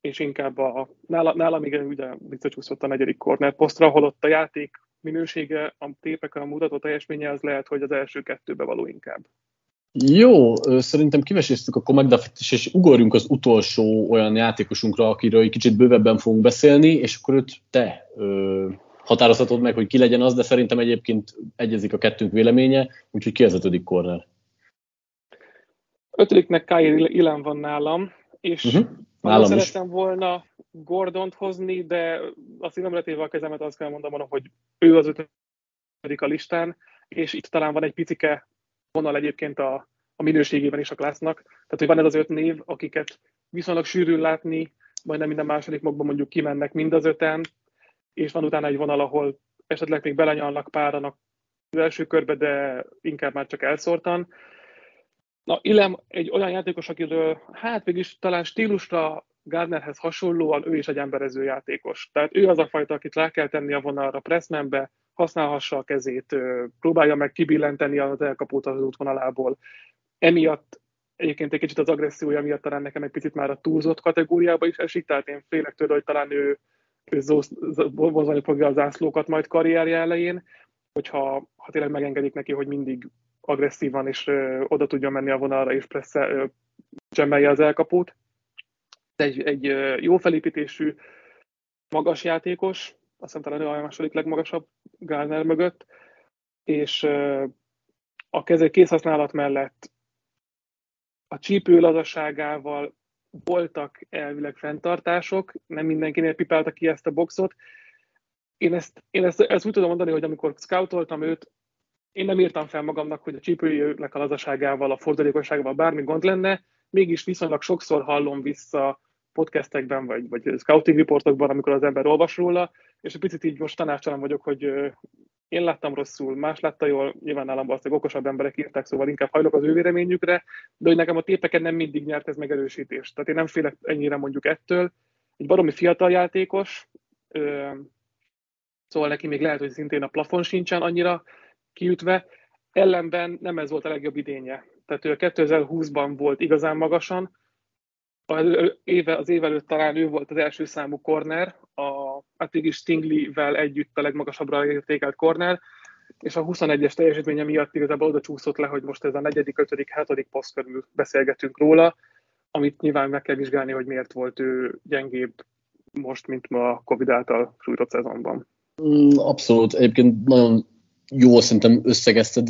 és inkább a, nála, nála még ugye visszacsúszott a negyedik corner posztra, holott a játék minősége, a tépek, a mutató teljesménye az lehet, hogy az első kettőbe való inkább. Jó, szerintem kiveséztük akkor McDuffit is, és ugorjunk az utolsó olyan játékosunkra, akiről egy kicsit bővebben fogunk beszélni, és akkor őt te ö, határozhatod meg, hogy ki legyen az, de szerintem egyébként egyezik a kettőnk véleménye, úgyhogy ki az ötödik corner? Ötödiknek Kyle Ilan van nálam, és uh-huh. Nálam szerettem volna Gordont hozni, de a szívemre a kezemet azt kell mondanom, hogy ő az ötödik a listán, és itt talán van egy picike vonal egyébként a, a minőségében is a klásznak. Tehát, hogy van ez az öt név, akiket viszonylag sűrűn látni, majdnem minden második mokban mondjuk kimennek mind az öten, és van utána egy vonal, ahol esetleg még belenyalnak páran az első körbe, de inkább már csak elszórtan. Na, Ilem egy olyan játékos, akiről hát mégis talán stílusra Gardnerhez hasonlóan ő is egy emberező játékos. Tehát ő az a fajta, akit rá kell tenni a vonalra pressmanbe, használhassa a kezét, próbálja meg kibillenteni az elkapót az útvonalából. Emiatt egyébként egy kicsit az agressziója miatt talán nekem egy picit már a túlzott kategóriába is esik, tehát én félek tőle, hogy talán ő, ő vonzani fogja az zászlókat majd karrierje elején, hogyha ha tényleg megengedik neki, hogy mindig agresszívan és ö, oda tudjon menni a vonalra és pressze, ö, csemelje az elkapót. Egy, egy jó felépítésű, magas játékos, azt hiszem talán ő a második legmagasabb Gálner mögött, és a kezek készhasználat mellett a csípő lazasságával voltak elvileg fenntartások, nem mindenkinél pipálta ki ezt a boxot. Én ezt, én ezt, ezt úgy tudom mondani, hogy amikor scoutoltam őt, én nem írtam fel magamnak, hogy a csípőjének a lazaságával, a fordalékosságával bármi gond lenne, mégis viszonylag sokszor hallom vissza podcastekben, vagy, vagy scouting riportokban, amikor az ember olvas róla, és egy picit így most tanácsalan vagyok, hogy én láttam rosszul, más látta jól, nyilván nálam valószínűleg okosabb emberek írták, szóval inkább hajlok az ő véleményükre, de hogy nekem a tépeken nem mindig nyert ez megerősítést. Tehát én nem félek ennyire mondjuk ettől. Egy baromi fiatal játékos, szóval neki még lehet, hogy szintén a plafon sincsen annyira kiütve, ellenben nem ez volt a legjobb idénye. Tehát ő a 2020-ban volt igazán magasan, az éve, az év előtt talán ő volt az első számú corner, a addig is Stingley-vel együtt a legmagasabbra értékelt corner, és a 21-es teljesítménye miatt igazából oda csúszott le, hogy most ez a negyedik, ötödik, hetedik poszt körül beszélgetünk róla, amit nyilván meg kell vizsgálni, hogy miért volt ő gyengébb most, mint ma a Covid által sújtott szezonban. Mm, abszolút. Egyébként nagyon jól szerintem összegezted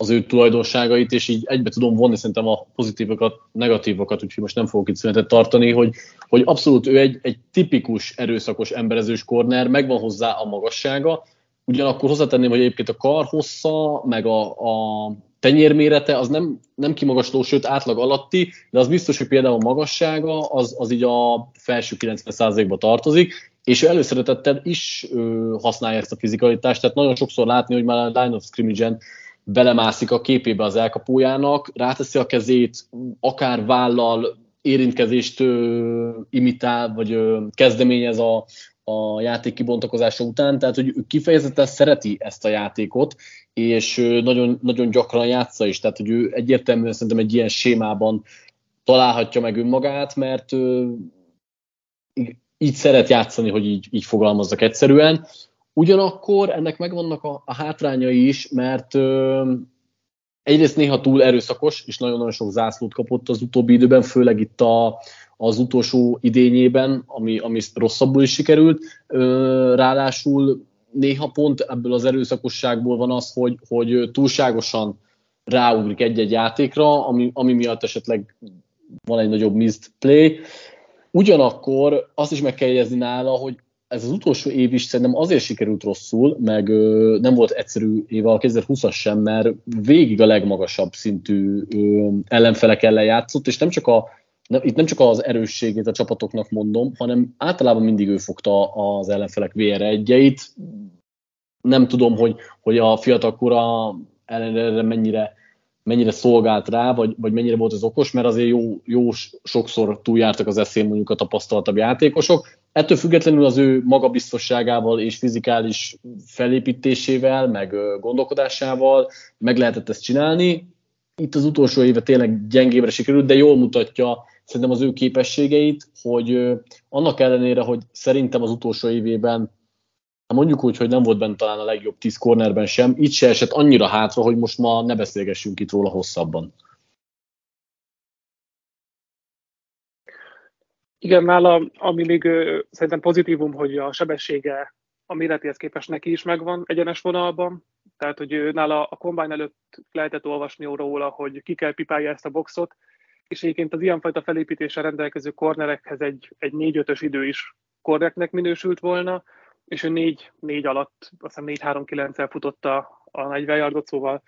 az ő tulajdonságait, és így egybe tudom vonni szerintem a pozitívokat, negatívokat, úgyhogy most nem fogok itt szünetet tartani, hogy, hogy abszolút ő egy, egy tipikus erőszakos emberezős korner, megvan hozzá a magassága, ugyanakkor hozzátenném, hogy egyébként a kar hossza, meg a, a tenyérmérete az nem, nem kimagasló, sőt átlag alatti, de az biztos, hogy például a magassága az, az így a felső 90%-ba tartozik, és ő előszeretettel is ö, használja ezt a fizikalitást, tehát nagyon sokszor látni, hogy már a line of scrimmage-en belemászik a képébe az elkapójának, ráteszi a kezét, akár vállal érintkezést ö, imitál, vagy ö, kezdeményez a, a játék kibontakozása után, tehát hogy kifejezetten szereti ezt a játékot, és nagyon, nagyon gyakran játsza is, tehát hogy ő egyértelműen szerintem egy ilyen sémában találhatja meg önmagát, mert így szeret játszani, hogy így, így fogalmazzak egyszerűen. Ugyanakkor ennek megvannak a, a hátrányai is, mert ö, egyrészt néha túl erőszakos, és nagyon-nagyon sok zászlót kapott az utóbbi időben, főleg itt a, az utolsó idényében, ami, ami rosszabbul is sikerült. Ö, ráadásul néha pont ebből az erőszakosságból van az, hogy, hogy túlságosan ráugrik egy-egy játékra, ami, ami miatt esetleg van egy nagyobb missed play. Ugyanakkor azt is meg kell jegyezni nála, hogy ez az utolsó év is szerintem azért sikerült rosszul, meg ö, nem volt egyszerű éve a 2020-as sem, mert végig a legmagasabb szintű ö, ellenfelek ellen játszott, és nem csak a, nem, itt nem csak az erősségét a csapatoknak mondom, hanem általában mindig ő fogta az ellenfelek VR egyeit. Nem tudom, hogy, hogy a fiatalkora ellenére mennyire mennyire szolgált rá, vagy, vagy mennyire volt az okos, mert azért jó, jó sokszor túljártak az eszén mondjuk a tapasztaltabb játékosok. Ettől függetlenül az ő magabiztosságával és fizikális felépítésével, meg gondolkodásával meg lehetett ezt csinálni. Itt az utolsó éve tényleg gyengébbre sikerült, de jól mutatja szerintem az ő képességeit, hogy annak ellenére, hogy szerintem az utolsó évében mondjuk úgy, hogy nem volt benne talán a legjobb tíz cornerben sem, így se esett annyira hátra, hogy most ma ne beszélgessünk itt róla hosszabban. Igen, nála, ami még ö, szerintem pozitívum, hogy a sebessége a méretéhez képest neki is megvan egyenes vonalban, tehát hogy ő, nála a kombány előtt lehetett olvasni róla, hogy ki kell pipálja ezt a boxot, és egyébként az ilyenfajta felépítéssel rendelkező kornerekhez egy, egy 4-5-ös idő is korrektnek minősült volna, és ő négy, négy alatt, azt hiszem 4 3 9 el futotta a 40 yardot, szóval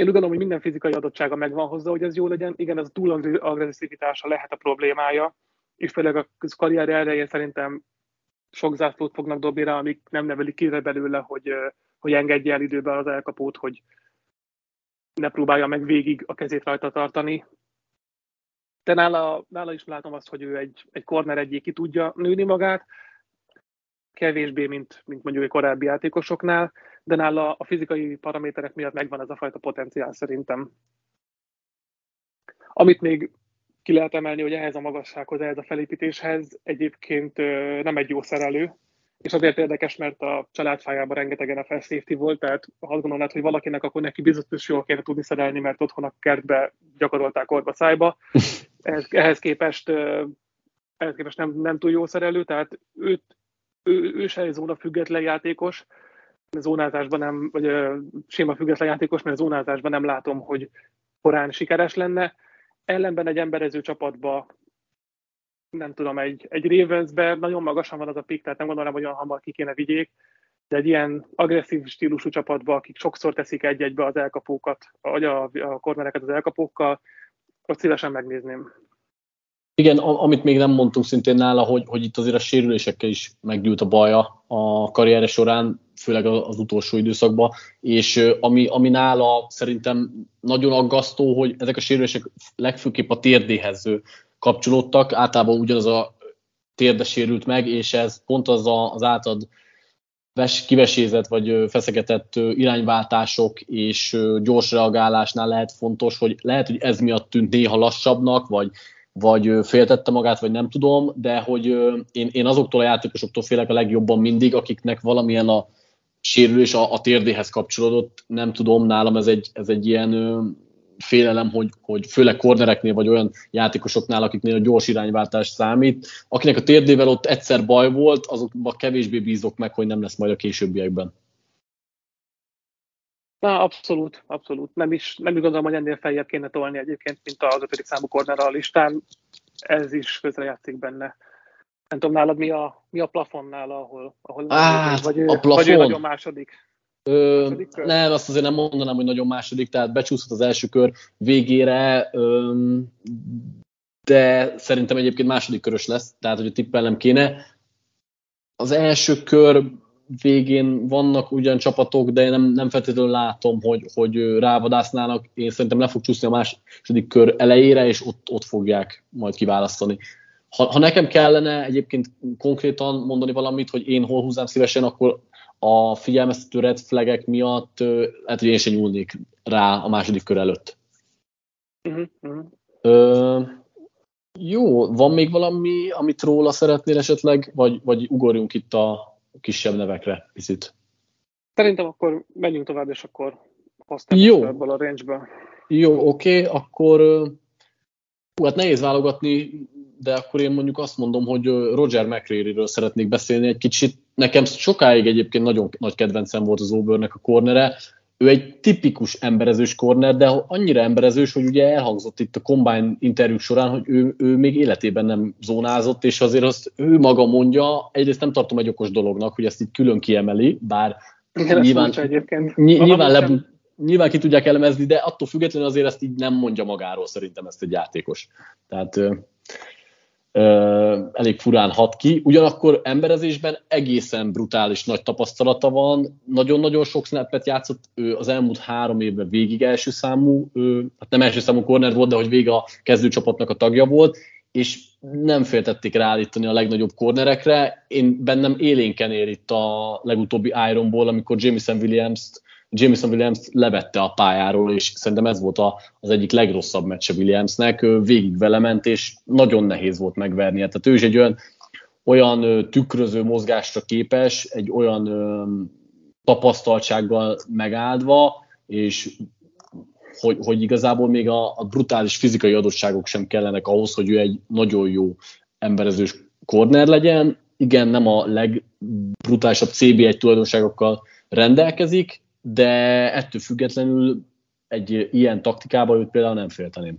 én úgy gondolom, hogy minden fizikai adottsága megvan hozzá, hogy ez jó legyen. Igen, ez a túl agresszivitása lehet a problémája, és főleg a karrier elején szerintem sok zászlót fognak dobni rá, amik nem nevelik ki belőle, hogy, hogy engedje el időben az elkapót, hogy ne próbálja meg végig a kezét rajta tartani. De nála, nála is látom azt, hogy ő egy, egy corner egyik ki tudja nőni magát, kevésbé, mint, mint mondjuk egy korábbi játékosoknál, de nála a fizikai paraméterek miatt megvan ez a fajta potenciál szerintem. Amit még ki lehet emelni, hogy ehhez a magassághoz, ehhez a felépítéshez egyébként nem egy jó szerelő, és azért érdekes, mert a családfájában rengeteg NFL safety volt, tehát azt gondolnád, hogy valakinek, akkor neki biztos jól kéne tudni szerelni, mert otthon a kertbe gyakorolták orba szájba. ehhez, ehhez képest ehhez képest nem, nem túl jó szerelő, tehát őt, ő, ő se egy zóna független játékos, zónázásban nem, vagy ö, séma független játékos, mert zónázásban nem látom, hogy korán sikeres lenne. Ellenben egy emberező csapatba, nem tudom, egy, egy Ravensbe nagyon magasan van az a pik, tehát nem gondolom, hogy olyan hamar ki kéne vigyék, de egy ilyen agresszív stílusú csapatba, akik sokszor teszik egy-egybe az elkapókat, vagy a, a kornereket az elkapókkal, ott szívesen megnézném. Igen, amit még nem mondtunk szintén nála, hogy, hogy itt azért a sérülésekkel is meggyűlt a baja a karriere során, főleg az utolsó időszakban, és ami, ami nála szerintem nagyon aggasztó, hogy ezek a sérülések legfőképp a térdéhez kapcsolódtak, általában ugyanaz a térde sérült meg, és ez pont az a, az általad kivesézett vagy feszegetett irányváltások és gyors reagálásnál lehet fontos, hogy lehet, hogy ez miatt tűnt néha lassabbnak, vagy vagy féltette magát, vagy nem tudom, de hogy én, én azoktól a játékosoktól félek a legjobban mindig, akiknek valamilyen a sérülés a, a térdéhez kapcsolódott, nem tudom, nálam ez egy, ez egy ilyen félelem, hogy, hogy főleg kornereknél, vagy olyan játékosoknál, akiknél a gyors irányváltás számít, akinek a térdével ott egyszer baj volt, azokban kevésbé bízok meg, hogy nem lesz majd a későbbiekben. Na, abszolút, abszolút. Nem is, nem is gondolom, hogy ennél feljebb kéne tolni egyébként, mint az ötödik számú korner a listán. Ez is közrejátszik benne. Nem tudom, nálad mi a, mi a plafonnál, ahol, ahol Á, vagy, a plafon. vagy ő nagyon második? Ö, második nem, azt azért nem mondanám, hogy nagyon második, tehát becsúszott az első kör végére, ö, de szerintem egyébként második körös lesz, tehát hogy a tippelnem kéne. Az első kör végén vannak ugyan csapatok, de én nem, nem feltétlenül látom, hogy, hogy rávadásználnak. Én szerintem le fog csúszni a második kör elejére, és ott, ott fogják majd kiválasztani. Ha, ha nekem kellene egyébként konkrétan mondani valamit, hogy én hol húznám szívesen, akkor a figyelmeztető red flagek miatt lehet, hogy én sem nyúlnék rá a második kör előtt. Uh-huh, uh-huh. Ö, jó, van még valami, amit róla szeretnél esetleg, vagy, vagy ugorjunk itt a, kisebb nevekre picit. Szerintem akkor menjünk tovább, és akkor hoztam Jó. ebből a range-ből. Jó, oké, okay, akkor hú, hát nehéz válogatni, de akkor én mondjuk azt mondom, hogy Roger McCreary-ről szeretnék beszélni egy kicsit. Nekem sokáig egyébként nagyon nagy kedvencem volt az Auburnnek a kornere, ő egy tipikus emberezős korner, de annyira emberezős, hogy ugye elhangzott itt a Combine interjúk során, hogy ő, ő még életében nem zónázott, és azért azt ő maga mondja, egyrészt nem tartom egy okos dolognak, hogy ezt így külön kiemeli, bár Igen, nyilván, egyébként. nyilván, le, nyilván ki tudják elemezni, de attól függetlenül azért ezt így nem mondja magáról szerintem ezt egy játékos. Tehát elég furán hat ki. Ugyanakkor emberezésben egészen brutális nagy tapasztalata van, nagyon-nagyon sok snappet játszott, ő az elmúlt három évben végig első számú, ő, hát nem első számú corner volt, de hogy vége a kezdőcsapatnak a tagja volt, és nem féltették ráállítani a legnagyobb kornerekre. Én bennem élénken ér itt a legutóbbi Ironból, amikor Jameson Williams-t Jameson Williams levette a pályáról, és szerintem ez volt a, az egyik legrosszabb meccse Williamsnek, végig vele ment, és nagyon nehéz volt megvernie. Tehát ő is egy olyan, olyan tükröző mozgásra képes, egy olyan tapasztaltsággal megáldva, és hogy, hogy igazából még a, a brutális fizikai adottságok sem kellenek ahhoz, hogy ő egy nagyon jó emberezős korner legyen. Igen, nem a legbrutálisabb CB1 tulajdonságokkal rendelkezik, de ettől függetlenül egy ilyen taktikában őt például nem félteném.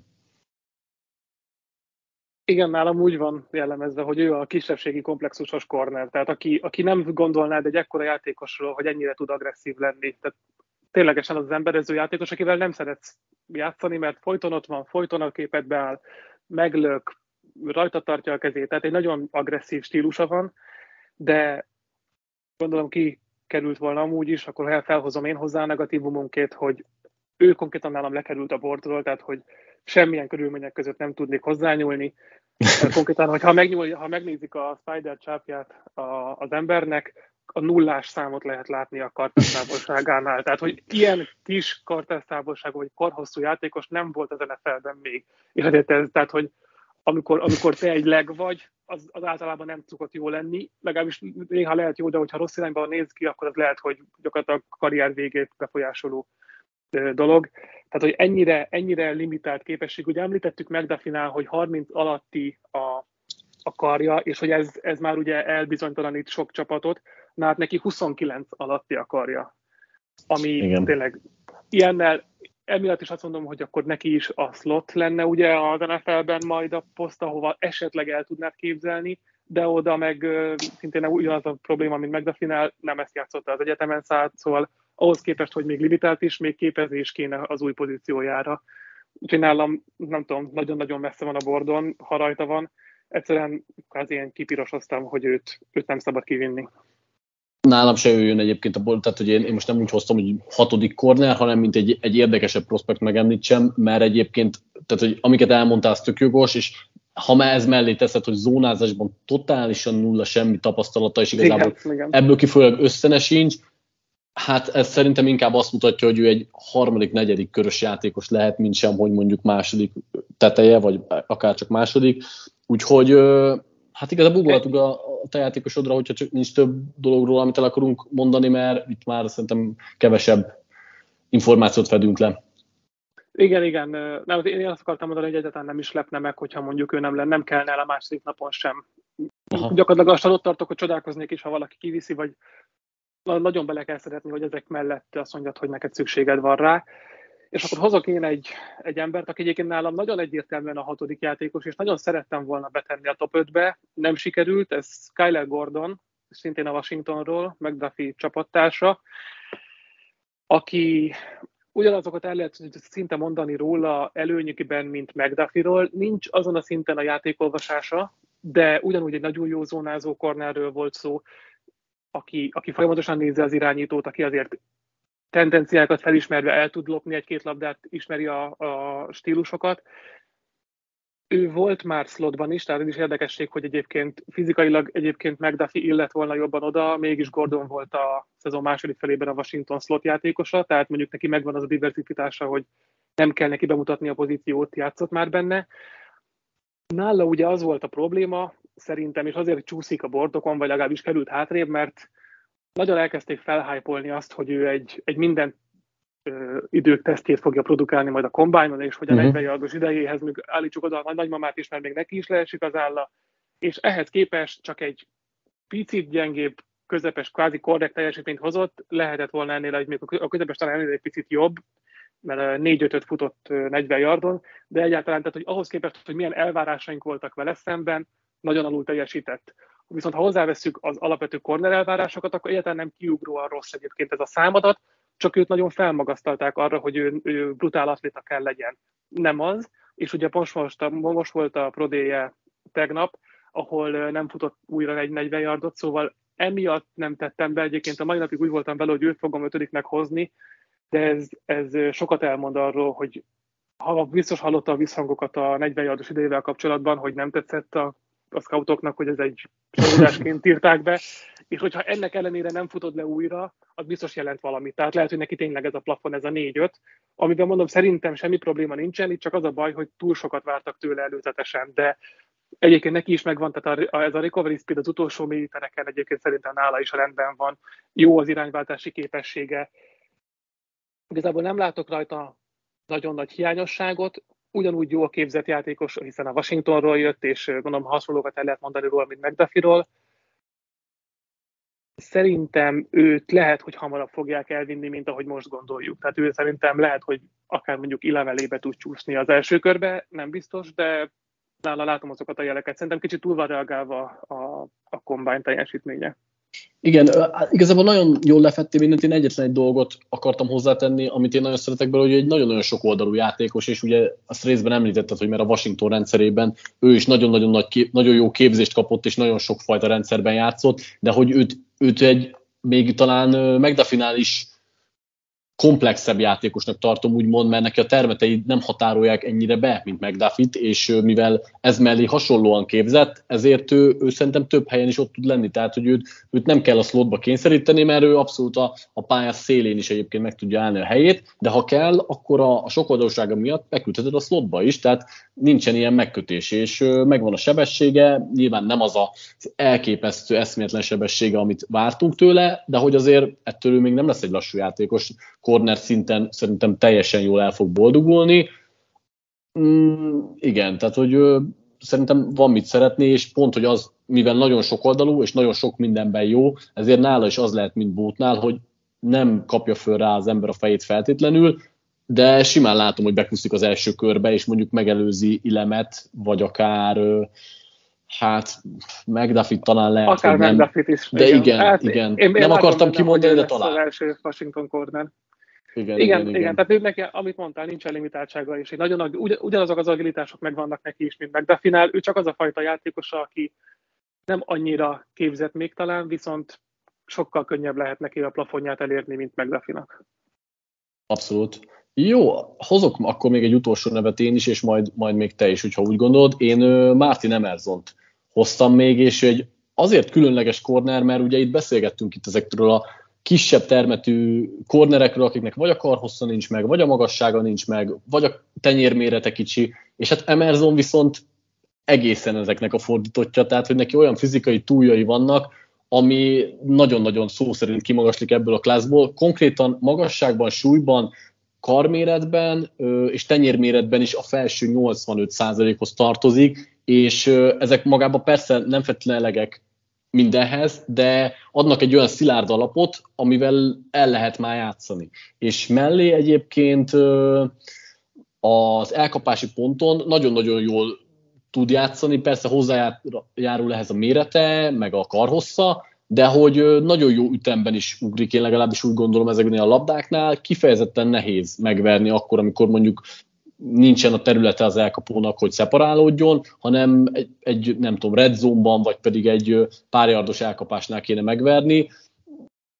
Igen, nálam úgy van jellemezve, hogy ő a kisebbségi komplexusos korner, tehát aki, aki nem gondolnád egy ekkora játékosról, hogy ennyire tud agresszív lenni. Tehát ténylegesen az, az emberező játékos, akivel nem szeretsz játszani, mert folyton ott van, folyton a képet beáll, meglök, rajta tartja a kezét, tehát egy nagyon agresszív stílusa van, de gondolom ki került volna amúgy is, akkor felhozom én hozzá a negatívumunkét, hogy ő konkrétan nálam lekerült a bordról, tehát hogy semmilyen körülmények között nem tudnék hozzányúlni. Konkrétan, hogy ha, megnyúl, ha megnézik a spider csápját a, az embernek, a nullás számot lehet látni a kartástávolságánál. Tehát, hogy ilyen kis kartástávolságú vagy korhosszú játékos nem volt az NFL-ben még. És ez, tehát, hogy amikor, amikor te egy leg vagy, az, az általában nem szokott jó lenni, legalábbis néha lehet jó, de hogyha rossz irányba néz ki, akkor az lehet, hogy gyakorlatilag a karrier végét befolyásoló dolog. Tehát, hogy ennyire, ennyire limitált képesség. Ugye említettük McDuffinál, hogy 30 alatti a, a karja, és hogy ez, ez már ugye elbizonytalanít sok csapatot, na hát neki 29 alatti a karja. Ami Igen. tényleg ilyennel, emiatt is azt mondom, hogy akkor neki is a slot lenne ugye az NFL-ben majd a poszt, ahova esetleg el tudnád képzelni, de oda meg szintén ugyanaz a probléma, mint McDuffinál, nem ezt játszotta az egyetemen szállt, szóval ahhoz képest, hogy még limitált is, még képezés kéne az új pozíciójára. Úgyhogy nálam, nem tudom, nagyon-nagyon messze van a bordon, ha rajta van. Egyszerűen kvázi ilyen kipirosoztam, hogy őt, őt nem szabad kivinni. Nálam se jön egyébként a bolt, tehát hogy én, én most nem úgy hoztam, hogy hatodik corner, hanem mint egy, egy érdekesebb prospekt megemlítsem, mert egyébként, tehát hogy amiket elmondtál, az tök jogos, és ha már ez mellé teszed, hogy zónázásban totálisan nulla semmi tapasztalata, és igazából igen, igen. ebből kifolyólag összene sincs, hát ez szerintem inkább azt mutatja, hogy ő egy harmadik, negyedik körös játékos lehet, mint sem, hogy mondjuk második teteje, vagy akár csak második. Úgyhogy hát igazából ugolhatunk a, a játékosodra, hogyha csak nincs több dologról, amit el akarunk mondani, mert itt már szerintem kevesebb információt fedünk le. Igen, igen. Nem, én azt akartam mondani, hogy egyáltalán nem is lepne meg, hogyha mondjuk ő nem lenne, nem kellene el a második napon sem. Aha. Gyakorlatilag lassan ott tartok, hogy csodálkoznék is, ha valaki kiviszi, vagy nagyon bele kell szeretni, hogy ezek mellett azt mondjad, hogy neked szükséged van rá. És akkor hozok én egy, egy embert, aki egyébként nálam nagyon egyértelműen a hatodik játékos, és nagyon szerettem volna betenni a top 5-be, nem sikerült, ez Skyler Gordon, szintén a Washingtonról, McDuffie csapattársa, aki ugyanazokat el lehet szinte mondani róla előnyökben, mint McDuffie-ról. Nincs azon a szinten a játékolvasása, de ugyanúgy egy nagyon jó zónázó kornerről volt szó, aki, aki folyamatosan nézi az irányítót, aki azért tendenciákat felismerve el tud lopni egy-két labdát, ismeri a, a stílusokat. Ő volt már slotban is, tehát ez is érdekesség, hogy egyébként fizikailag egyébként McDuffie illet volna jobban oda, mégis Gordon volt a szezon második felében a Washington slot játékosa, tehát mondjuk neki megvan az a diversifitása, hogy nem kell neki bemutatni a pozíciót, játszott már benne. Nála ugye az volt a probléma, szerintem, és azért csúszik a bordokon, vagy legalábbis került hátrébb, mert nagyon elkezdték felhájpolni azt, hogy ő egy, egy minden ö, idők tesztjét fogja produkálni majd a kombájnon, és hogy a uh-huh. 40 idejéhez még állítsuk oda a nagymamát is, mert még neki is leesik az álla, és ehhez képest csak egy picit gyengébb, közepes, kvázi korrekt teljesítményt hozott, lehetett volna ennél, hogy még a közepes talán ennél egy picit jobb, mert 4-5-öt futott 40 yardon, de egyáltalán, tehát, hogy ahhoz képest, hogy milyen elvárásaink voltak vele szemben, nagyon alul teljesített. Viszont ha hozzáveszünk az alapvető corner elvárásokat, akkor egyáltalán nem kiugróan rossz egyébként ez a számadat, csak őt nagyon felmagasztalták arra, hogy ő, ő brutál atléta kell legyen. Nem az, és ugye most, most, most volt a prodéje tegnap, ahol nem futott újra egy 40 yardot, szóval emiatt nem tettem be, egyébként a mai napig úgy voltam vele, hogy őt fogom ötödiknek hozni, de ez, ez sokat elmond arról, hogy ha biztos hallotta a visszhangokat a 40 yardos idejével kapcsolatban, hogy nem tetszett a a scoutoknak, hogy ez egy csalódásként írták be, és hogyha ennek ellenére nem futod le újra, az biztos jelent valamit. Tehát lehet, hogy neki tényleg ez a plafon, ez a 4-5, amiben mondom, szerintem semmi probléma nincsen, itt csak az a baj, hogy túl sokat vártak tőle előzetesen, de Egyébként neki is megvan, tehát a, ez a recovery speed az utolsó métereken egyébként szerintem nála is rendben van. Jó az irányváltási képessége. Igazából nem látok rajta nagyon nagy hiányosságot ugyanúgy jól képzett játékos, hiszen a Washingtonról jött, és gondolom hasonlókat el lehet mondani róla, mint McDuffie-ról. Szerintem őt lehet, hogy hamarabb fogják elvinni, mint ahogy most gondoljuk. Tehát ő szerintem lehet, hogy akár mondjuk ilevelébe tud csúszni az első körbe, nem biztos, de nála látom azokat a jeleket. Szerintem kicsit túl van reagálva a, a combine teljesítménye. Igen, igazából nagyon jól lefettél mindent, én egyetlen egy dolgot akartam hozzátenni, amit én nagyon szeretek belőle, hogy egy nagyon-nagyon sok oldalú játékos, és ugye azt részben említetted, hogy mert a Washington rendszerében ő is nagyon-nagyon nagy, nagyon jó képzést kapott, és nagyon sokfajta rendszerben játszott, de hogy őt, őt egy még talán megdefinál is komplexebb játékosnak tartom, úgymond, mert neki a termetei nem határolják ennyire be, mint McDuffit, és mivel ez mellé hasonlóan képzett, ezért ő, ő szerintem több helyen is ott tud lenni, tehát hogy őt, őt nem kell a slotba kényszeríteni, mert ő abszolút a, a pályás szélén is egyébként meg tudja állni a helyét, de ha kell, akkor a, a sokoldalúsága miatt beküldheted a slotba is, tehát nincsen ilyen megkötés, és megvan a sebessége, nyilván nem az az elképesztő, eszméletlen sebessége, amit vártunk tőle, de hogy azért ettől ő még nem lesz egy lassú játékos, corner szinten szerintem teljesen jól el fog boldogulni. Mm, igen, tehát hogy szerintem van mit szeretni, és pont, hogy az, mivel nagyon sok oldalú, és nagyon sok mindenben jó, ezért nála is az lehet, mint Bótnál, hogy nem kapja föl rá az ember a fejét feltétlenül, de simán látom, hogy bekuszik az első körbe, és mondjuk megelőzi Ilemet, vagy akár hát McDuffie talán lehet, Akár hogy nem. is. De igen, igen. Hát igen. Én, én nem akartam kimondani, de talán. Az első Washington corner. Igen, igen, igen, igen. Tehát ő neki, amit mondtál, nincs limitáltsága, és nagyon, ugyanazok az agilitások megvannak neki is, mint McDuffie-nál. Ő csak az a fajta játékos, aki nem annyira képzett még talán, viszont sokkal könnyebb lehet neki a plafonját elérni, mint McDuffie-nak. Abszolút. Jó, hozok akkor még egy utolsó nevet én is, és majd, majd még te is, hogyha úgy gondolod. Én Martin Emersont hoztam még, és egy azért különleges korner, mert ugye itt beszélgettünk itt ezekről a kisebb termetű kornerekről, akiknek vagy a karhossza nincs meg, vagy a magassága nincs meg, vagy a tenyérmérete kicsi, és hát Emerson viszont egészen ezeknek a fordítottja, tehát hogy neki olyan fizikai túljai vannak, ami nagyon-nagyon szó szerint kimagaslik ebből a klászból. Konkrétan magasságban, súlyban, karméretben és tenyérméretben is a felső 85%-hoz tartozik, és ezek magában persze nem feltétlenül elegek mindenhez, de adnak egy olyan szilárd alapot, amivel el lehet már játszani. És mellé egyébként az elkapási ponton nagyon-nagyon jól tud játszani, persze hozzájárul ehhez a mérete, meg a karhossza, de hogy nagyon jó ütemben is ugrik, én legalábbis úgy gondolom ezeknél a labdáknál, kifejezetten nehéz megverni akkor, amikor mondjuk nincsen a területe az elkapónak, hogy szeparálódjon, hanem egy, egy nem tudom, red zone-ban, vagy pedig egy párjardos elkapásnál kéne megverni.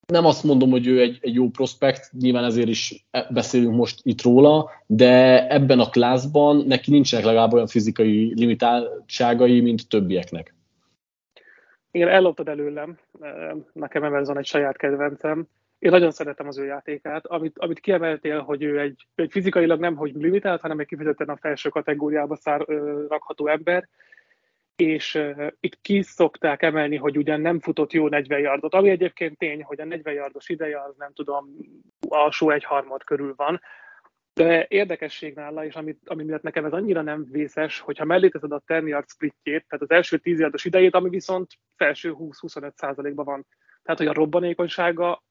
Nem azt mondom, hogy ő egy, egy jó prospekt, nyilván ezért is e, beszélünk most itt róla, de ebben a klászban neki nincsenek legalább olyan fizikai limitáltságai, mint többieknek. Igen, elloptad előlem, nekem Emerson egy saját kedvencem. Én nagyon szeretem az ő játékát. Amit, amit kiemeltél, hogy ő egy, egy fizikailag nem hogy limitált, hanem egy kifejezetten a felső kategóriába szár, rakható ember, és uh, itt ki szokták emelni, hogy ugyan nem futott jó 40 yardot, ami egyébként tény, hogy a 40 yardos ideje az nem tudom, alsó egy harmad körül van, de érdekesség nála, és amit, ami miatt nekem ez annyira nem vészes, hogyha mellé teszed a 10 yard splitjét, tehát az első 10 yardos idejét, ami viszont felső 20-25 százalékban van. Tehát, hogy a robbanékonysága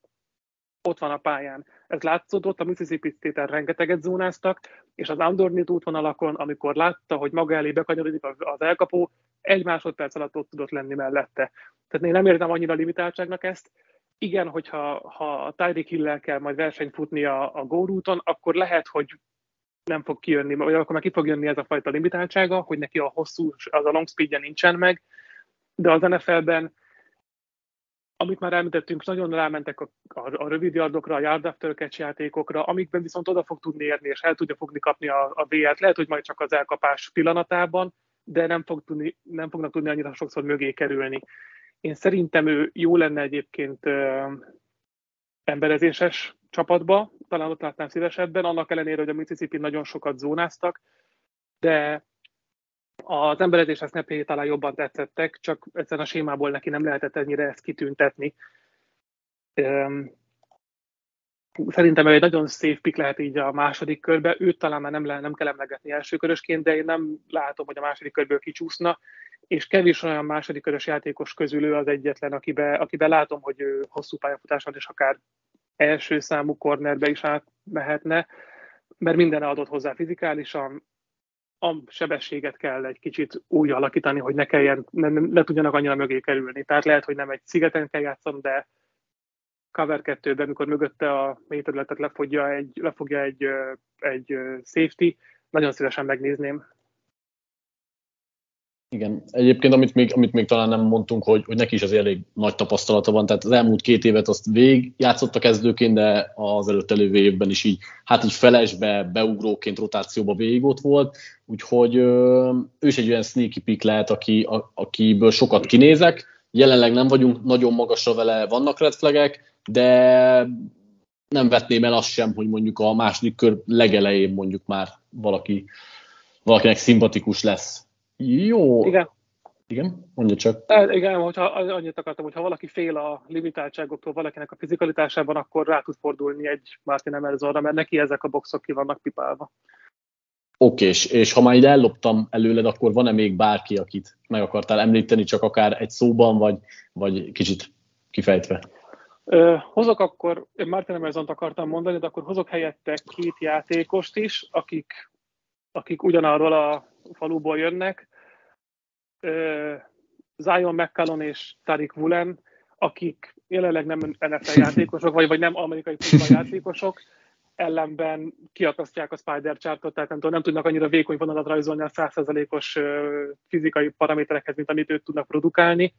ott van a pályán. Ez látszódott, a Mississippi State-en rengeteget zónáztak, és az Underneath útvonalakon, amikor látta, hogy maga elé bekanyarodik az elkapó, egy másodperc alatt ott tudott lenni mellette. Tehát én nem értem annyira limitáltságnak ezt, igen, hogyha ha a Tyreek hill kell majd versenyt futni a, a górúton, akkor lehet, hogy nem fog kijönni, vagy akkor már ki fog jönni ez a fajta limitáltsága, hogy neki a hosszú, az a long speedje nincsen meg, de az NFL-ben, amit már említettünk, nagyon rámentek a, a, a rövid yardokra, a yard after catch játékokra, amikben viszont oda fog tudni érni, és el tudja fogni kapni a, a VL-t, lehet, hogy majd csak az elkapás pillanatában, de nem, fog tudni, nem fognak tudni annyira sokszor mögé kerülni. Én szerintem ő jó lenne egyébként ö, emberezéses csapatba, talán ott látnám szívesebben, annak ellenére, hogy a Mississippi nagyon sokat zónáztak, de az emberezés snapjai talán jobban tetszettek, csak egyszerűen a sémából neki nem lehetett ennyire ezt kitüntetni. Szerintem egy nagyon safe pick lehet így a második körbe. Őt talán már nem, le, nem kell emlegetni elsőkörösként, de én nem látom, hogy a második körből kicsúszna és kevés olyan második körös játékos közül ő az egyetlen, akibe, akibe látom, hogy ő hosszú pályafutáson és akár első számú kornerbe is átmehetne, mert minden adott hozzá fizikálisan, a sebességet kell egy kicsit úgy alakítani, hogy ne kelljen, ne, ne tudjanak annyira mögé kerülni. Tehát lehet, hogy nem egy szigeten kell játszani, de cover 2-ben, amikor mögötte a mély területet lefogja egy, lefogja egy, egy safety, nagyon szívesen megnézném. Igen, egyébként amit még, amit még talán nem mondtunk, hogy, hogy neki is az elég nagy tapasztalata van, tehát az elmúlt két évet azt végig játszott a kezdőként, de az előtt elővő évben is így, hát így felesbe, beugróként, rotációba végig ott volt, úgyhogy ő is egy olyan sneaky pick lehet, aki, a, akiből sokat kinézek, jelenleg nem vagyunk nagyon magasra vele, vannak red flagek, de nem vetném el azt sem, hogy mondjuk a második kör legelején mondjuk már valaki valakinek szimpatikus lesz. Jó. Igen. Igen, mondja csak. E, igen, hogyha annyit akartam, hogy ha valaki fél a limitáltságoktól valakinek a fizikalitásában, akkor rá tud fordulni egy Martin Emersonra, mert neki ezek a boxok ki vannak pipálva. Oké, és, és ha már ide elloptam előled, akkor van-e még bárki, akit meg akartál említeni, csak akár egy szóban, vagy, vagy kicsit kifejtve? Hozok akkor, én Martin emerson akartam mondani, de akkor hozok helyette két játékost is, akik, akik ugyanarról a faluból jönnek. Zion McCallum és Tarik Woolen, akik jelenleg nem NFL játékosok, vagy, vagy nem amerikai játékosok, ellenben kiakasztják a spider chartot, tehát nem, tudom, nem tudnak annyira vékony vonalat rajzolni a 100%-os fizikai paraméterekhez, mint amit ők tudnak produkálni.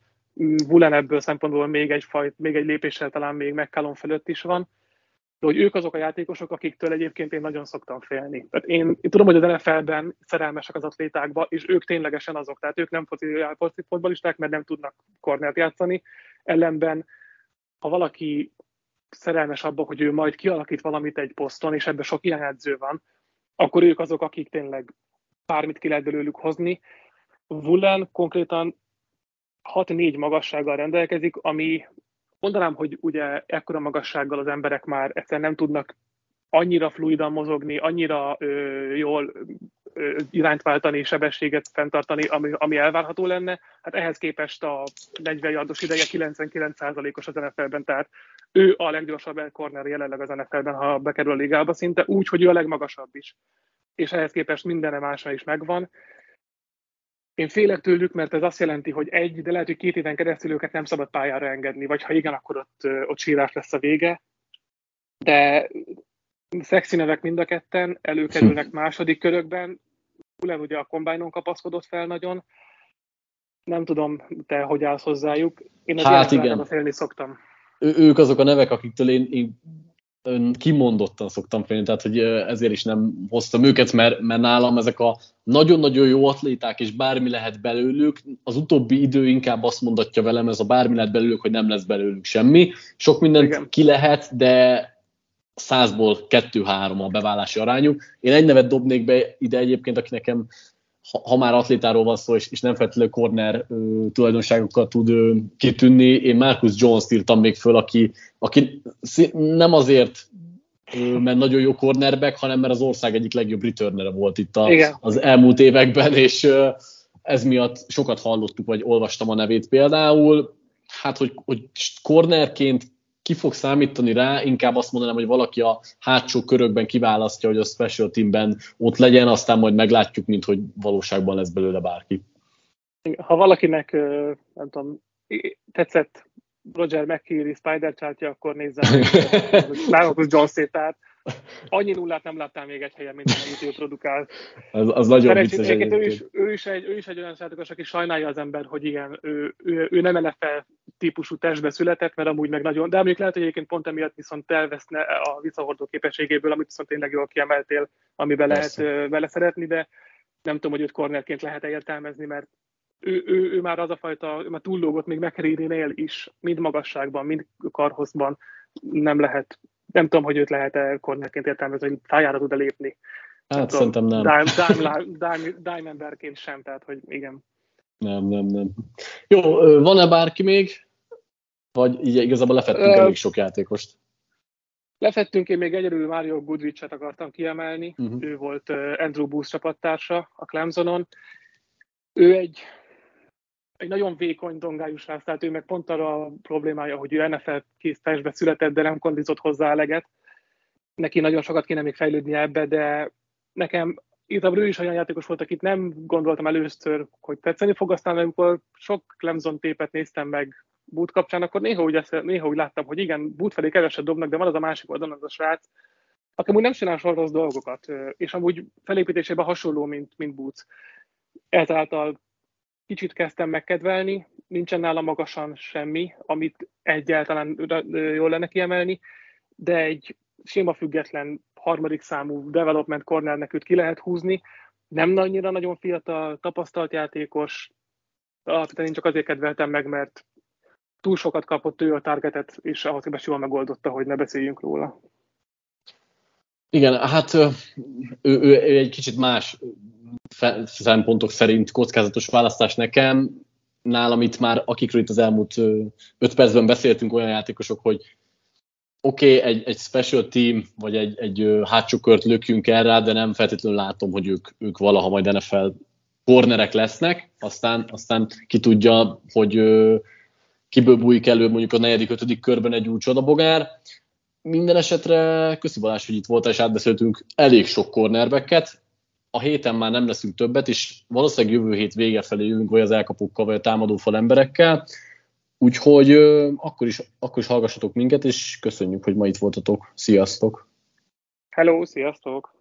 Vulen ebből szempontból még egy, fajt, még egy lépéssel talán még McCallum fölött is van, de hogy ők azok a játékosok, akiktől egyébként én nagyon szoktam félni. Tehát én, én tudom, hogy az NFL-ben szerelmesek az atlétákba, és ők ténylegesen azok, tehát ők nem foci, fotbalisták, mert nem tudnak kornert játszani, ellenben ha valaki szerelmes abban, hogy ő majd kialakít valamit egy poszton, és ebben sok ilyen edző van, akkor ők azok, akik tényleg bármit ki lehet belőlük hozni. Woolen konkrétan 6-4 magassággal rendelkezik, ami mondanám, hogy ugye ekkora magassággal az emberek már egyszer nem tudnak annyira fluidan mozogni, annyira ö, jól ö, irányt váltani, sebességet fenntartani, ami, ami elvárható lenne. Hát ehhez képest a 40 yardos ideje 99%-os az NFL-ben, tehát ő a leggyorsabb corner jelenleg az NFL-ben, ha bekerül a ligába szinte, úgy, hogy ő a legmagasabb is. És ehhez képest minden másra is megvan. Én félek tőlük, mert ez azt jelenti, hogy egy, de lehet, hogy két éven keresztül őket nem szabad pályára engedni, vagy ha igen, akkor ott, ott sírás lesz a vége. De szexi nevek mind a ketten, előkerülnek hm. második körökben. Ulen ugye a kombájnon kapaszkodott fel nagyon. Nem tudom, te hogy állsz hozzájuk. Én az hát igen. félni szoktam. Ő, ők azok a nevek, akiktől én, én kimondottan szoktam félni, tehát hogy ezért is nem hoztam őket, mert, mert nálam ezek a nagyon-nagyon jó atléták, és bármi lehet belőlük, az utóbbi idő inkább azt mondatja velem, ez a bármi lehet belőlük, hogy nem lesz belőlük semmi. Sok mindent Igen. ki lehet, de százból kettő-három a bevállási arányuk. Én egy nevet dobnék be ide egyébként, aki nekem, ha, ha már atlétáról van szó, és, és nem feltétlenül corner ö, tulajdonságokkal tud ö, kitűnni, én Marcus Jones-t írtam még föl, aki, aki nem azért mert nagyon jó cornerback, hanem mert az ország egyik legjobb returnere volt itt a, az elmúlt években, és ez miatt sokat hallottuk, vagy olvastam a nevét például. Hát, hogy, hogy cornerként ki fog számítani rá, inkább azt mondanám, hogy valaki a hátsó körökben kiválasztja, hogy a special teamben ott legyen, aztán majd meglátjuk, mint hogy valóságban lesz belőle bárki. Ha valakinek, nem tudom, tetszett Roger McKeely Spider chartja, akkor nézzen Marcus Jones-ét, annyi nullát nem láttál még egy helyen, mint amit ő produkál. Az, az nagyon vicces ő is, ő, is egy, ő is egy olyan játékos, aki sajnálja az ember, hogy igen, ő, ő, ő nem NFL típusú testbe született, mert amúgy meg nagyon, de mondjuk lehet, hogy egyébként pont emiatt viszont elveszne a visszahordó képességéből, amit viszont tényleg jól kiemeltél, amiben Persze. lehet vele szeretni, de nem tudom, hogy őt cornerként lehet értelmezni, mert ő, ő, ő, már az a fajta, ő már túllógott még McCready-nél is, mind magasságban, mind karhozban nem lehet, nem tudom, hogy őt lehet-e kornerként értelmezni, hogy tájára tud-e lépni. Hát nem szerintem nem. Diamondberként sem, tehát hogy igen. Nem, nem, nem. Jó, van-e bárki még? Vagy így igazából lefettünk elég sok játékost? Lefettünk, én még egyedül Mario Goodrich-et akartam kiemelni. Uh-huh. Ő volt Andrew Booth csapattársa a Clemsonon. Ő egy egy nagyon vékony dongájú srác, tehát ő meg pont arra a problémája, hogy ő NFL kész testbe született, de nem kondizott hozzá eleget. Neki nagyon sokat kéne még fejlődni ebbe, de nekem igazából ő is olyan játékos volt, akit nem gondoltam először, hogy tetszeni fog, aztán amikor sok Clemson tépet néztem meg Boot kapcsán, akkor néha úgy, ezt, néha úgy láttam, hogy igen, Boot felé keveset dobnak, de van az a másik oldalon az a srác, aki amúgy nem csinál soha rossz dolgokat, és amúgy felépítésében hasonló, mint, mint Boots. Ezáltal kicsit kezdtem megkedvelni, nincsen nála magasan semmi, amit egyáltalán jól lenne kiemelni, de egy sima független harmadik számú development cornernek őt ki lehet húzni, nem annyira nagyon fiatal, tapasztalt játékos, alapvetően én csak azért kedveltem meg, mert túl sokat kapott ő a targetet, és ahhoz képest jól megoldotta, hogy ne beszéljünk róla. Igen, hát ő, ő, ő egy kicsit más szempontok szerint kockázatos választás nekem. Nálam itt már, akikről itt az elmúlt öt percben beszéltünk, olyan játékosok, hogy oké, okay, egy, egy special team, vagy egy, egy hátsó kört lökjünk el rá, de nem feltétlenül látom, hogy ők, ők valaha majd NFL cornerek lesznek, aztán, aztán ki tudja, hogy kiből bújik elő mondjuk a negyedik, ötödik körben egy új csodabogár. Minden esetre köszi Balázs, hogy itt volt, és átbeszéltünk elég sok cornerbacket. A héten már nem leszünk többet, és valószínűleg jövő hét vége felé jövünk vagy az elkapókkal, vagy a támadófal emberekkel. Úgyhogy akkor, is, akkor is hallgassatok minket, és köszönjük, hogy ma itt voltatok. Sziasztok! Hello, sziasztok!